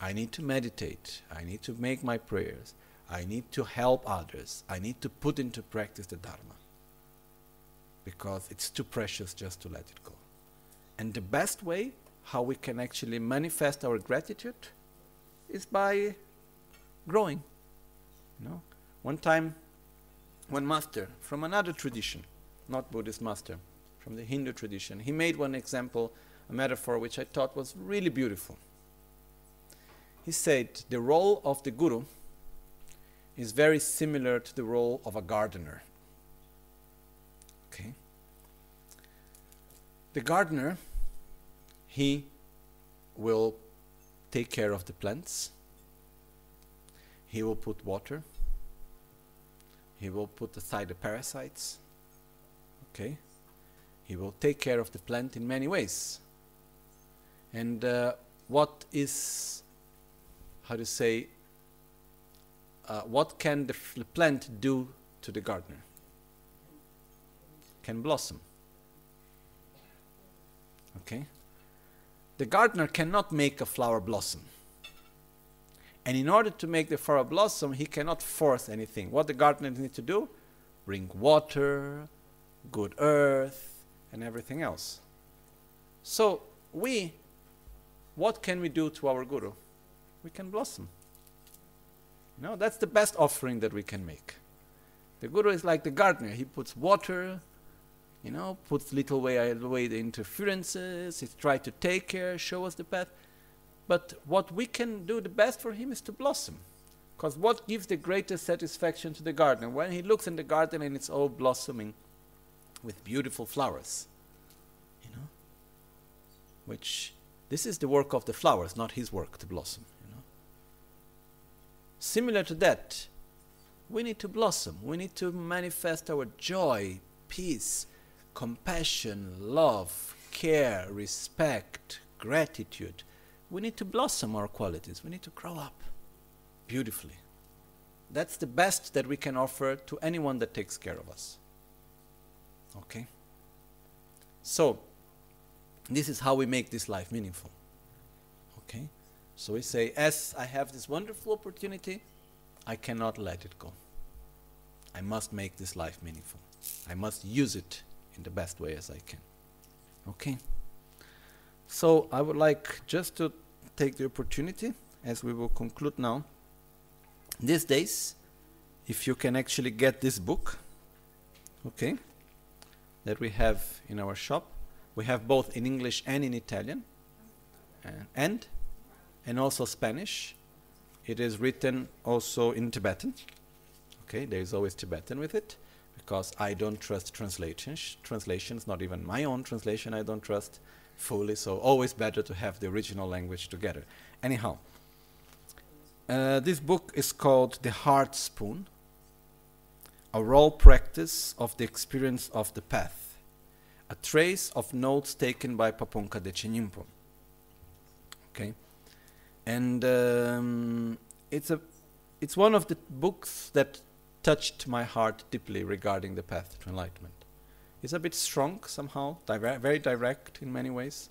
I need to meditate. I need to make my prayers. I need to help others. I need to put into practice the Dharma. Because it's too precious just to let it go. And the best way how we can actually manifest our gratitude is by growing. You know? One time, one master from another tradition, not Buddhist master, from the Hindu tradition, he made one example, a metaphor which I thought was really beautiful. He said the role of the guru is very similar to the role of a gardener. Okay? The gardener he will take care of the plants. He will put water. He will put aside the parasites. Okay? He will take care of the plant in many ways. And uh, what is, how to say, uh, what can the plant do to the gardener? Can blossom. Okay? the gardener cannot make a flower blossom. And in order to make the flower blossom, he cannot force anything. What the gardener needs to do? Bring water, good earth, and everything else. So, we, what can we do to our guru? We can blossom. You know, that's the best offering that we can make. The guru is like the gardener. He puts water, you know, puts little way away the interferences, he tries to take care, show us the path. But what we can do the best for him is to blossom. Because what gives the greatest satisfaction to the gardener? When he looks in the garden and it's all blossoming with beautiful flowers. You know? Which this is the work of the flowers, not his work to blossom. You know? Similar to that, we need to blossom. We need to manifest our joy, peace, compassion, love, care, respect, gratitude. We need to blossom our qualities. We need to grow up beautifully. That's the best that we can offer to anyone that takes care of us. Okay? So, this is how we make this life meaningful. Okay? So we say, as I have this wonderful opportunity, I cannot let it go. I must make this life meaningful. I must use it in the best way as I can. Okay? So I would like just to take the opportunity, as we will conclude now. These days, if you can actually get this book, okay, that we have in our shop, we have both in English and in Italian, and and, and also Spanish. It is written also in Tibetan. Okay, there is always Tibetan with it because I don't trust translations. Translations, not even my own translation, I don't trust fully. So always better to have the original language together. Anyhow, uh, this book is called The Heart Spoon, a raw practice of the experience of the path, a trace of notes taken by Pabongka Dechen Nyingpo. Okay, and um, it's a it's one of the books that touched my heart deeply regarding the path to enlightenment. It's a bit strong somehow, very direct in many ways.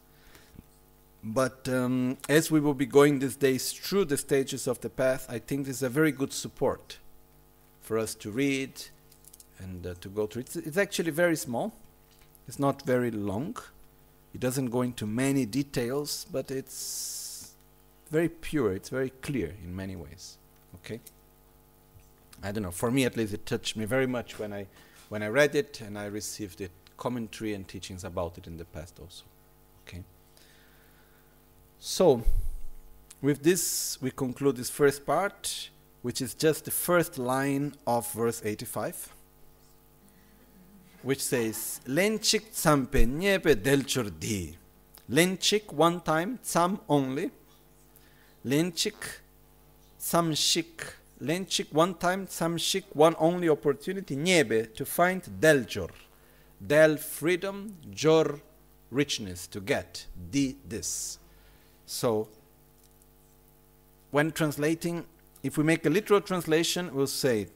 But um, as we will be going these days through the stages of the path, I think this is a very good support for us to read and uh, to go through. It's, it's actually very small. It's not very long. It doesn't go into many details, but it's very pure. It's very clear in many ways. Okay. I don't know. For me, at least, it touched me very much when I when I read it and I received it commentary and teachings about it in the past also. Okay. So, with this, we conclude this first part, which is just the first line of verse 85, which says, Lenchik tsampe nyepe delchur di. Lenchik one time, tsam only. Lenchik samshik Lenchik one time, Samshik one only opportunity, Niebe, to find Deljor. del freedom, jor richness to get, di this. So, when translating, if we make a literal translation, we'll say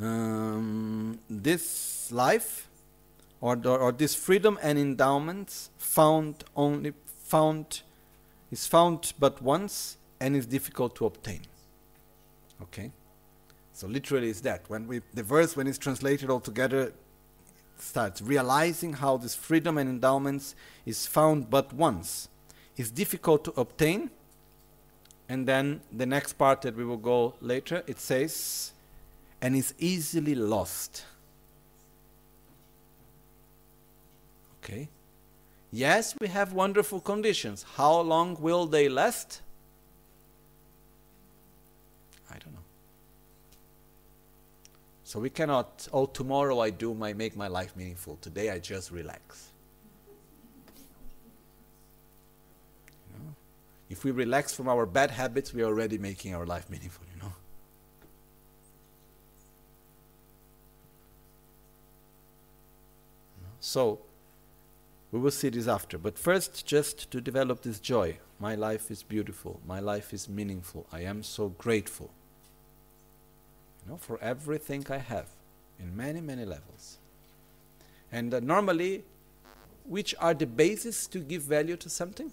um, this life or, or this freedom and endowments found only found is found but once and is difficult to obtain. Okay? So literally is that. When we the verse when it's translated all together starts realizing how this freedom and endowments is found but once, is difficult to obtain. And then the next part that we will go later, it says, and is easily lost. Okay? Yes, we have wonderful conditions. How long will they last? I don't know. So we cannot, oh, tomorrow I do my make my life meaningful. Today I just relax. You know? If we relax from our bad habits, we are already making our life meaningful, you know. So we will see this after. But first, just to develop this joy. My life is beautiful. My life is meaningful. I am so grateful. Know, for everything I have in many, many levels. And uh, normally, which are the basis to give value to something?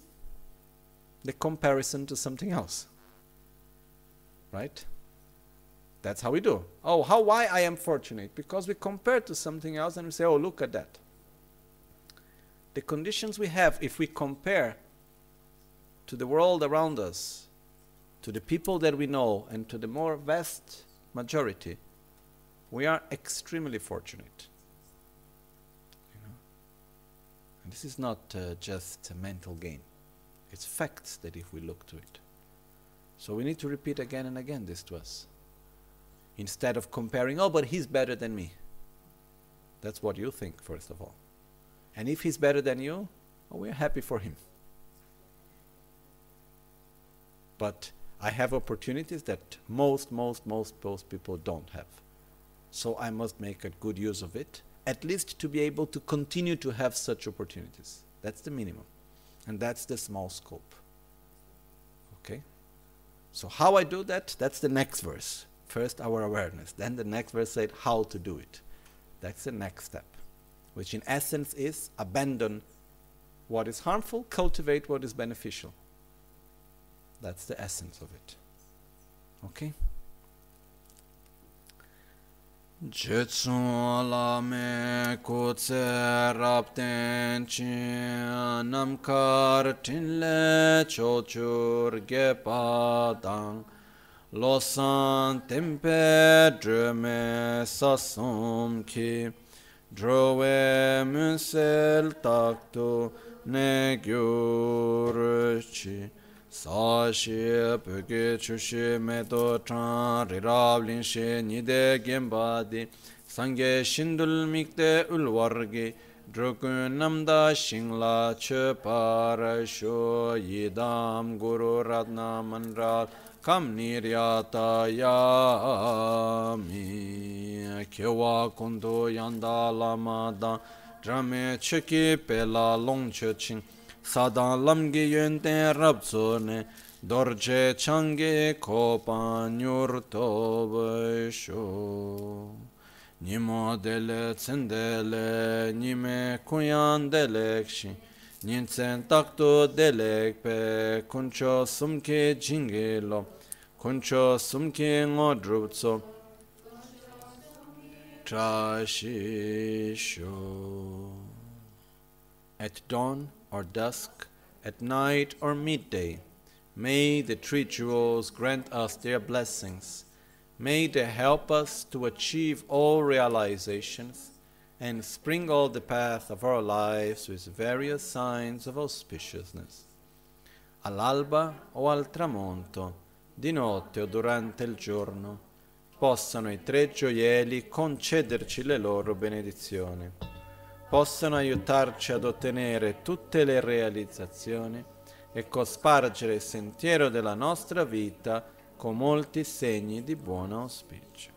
The comparison to something else. Right? That's how we do. Oh, how why I am fortunate? Because we compare to something else and we say, oh, look at that the conditions we have, if we compare to the world around us, to the people that we know, and to the more vast majority, we are extremely fortunate. You know? And this is not uh, just a mental gain, it's facts that if we look to it. So we need to repeat again and again this to us. Instead of comparing, oh, but he's better than me. That's what you think, first of all. And if he's better than you, well, we're happy for him. But I have opportunities that most, most, most, most people don't have. So I must make a good use of it, at least to be able to continue to have such opportunities. That's the minimum. And that's the small scope. Okay? So how I do that, that's the next verse. First our awareness. Then the next verse said how to do it. That's the next step which in essence is abandon what is harmful, cultivate what is beneficial. That's the essence of it. Okay? Jetsun la me ku tse rap ten chi nam kar tin le cho chur ge pa dang lo san sā shī pūkī chū shī mē tō chāng rī rāb līng shī nī dē gyēm bā dī sāngyē shindul mīk tē ul war gī drukun nam dā shīng lā chū pā rā shū yī dām guru rāt nā man rā kam nī rā tā yā mī kē wā kundu yandā lā mā dā drāmē chū kī pē lā lōng chū chīng sadan lamgi yönten rabzo ne dorje change kopa nyur tobe sho nimo dele tsendele nime kuyan delekshi Ninsen takto delek pe kuncho sumke jingelo kuncho sumke ngodrutso trashisho. At dawn or dusk, at night or midday, may the three jewels grant us their blessings. May they help us to achieve all realizations and sprinkle the path of our lives with various signs of auspiciousness. All'alba o al tramonto, di notte o durante il giorno, possano i tre gioielli concederci le loro benedizioni, possano aiutarci ad ottenere tutte le realizzazioni e cospargere il sentiero della nostra vita con molti segni di buon auspicio.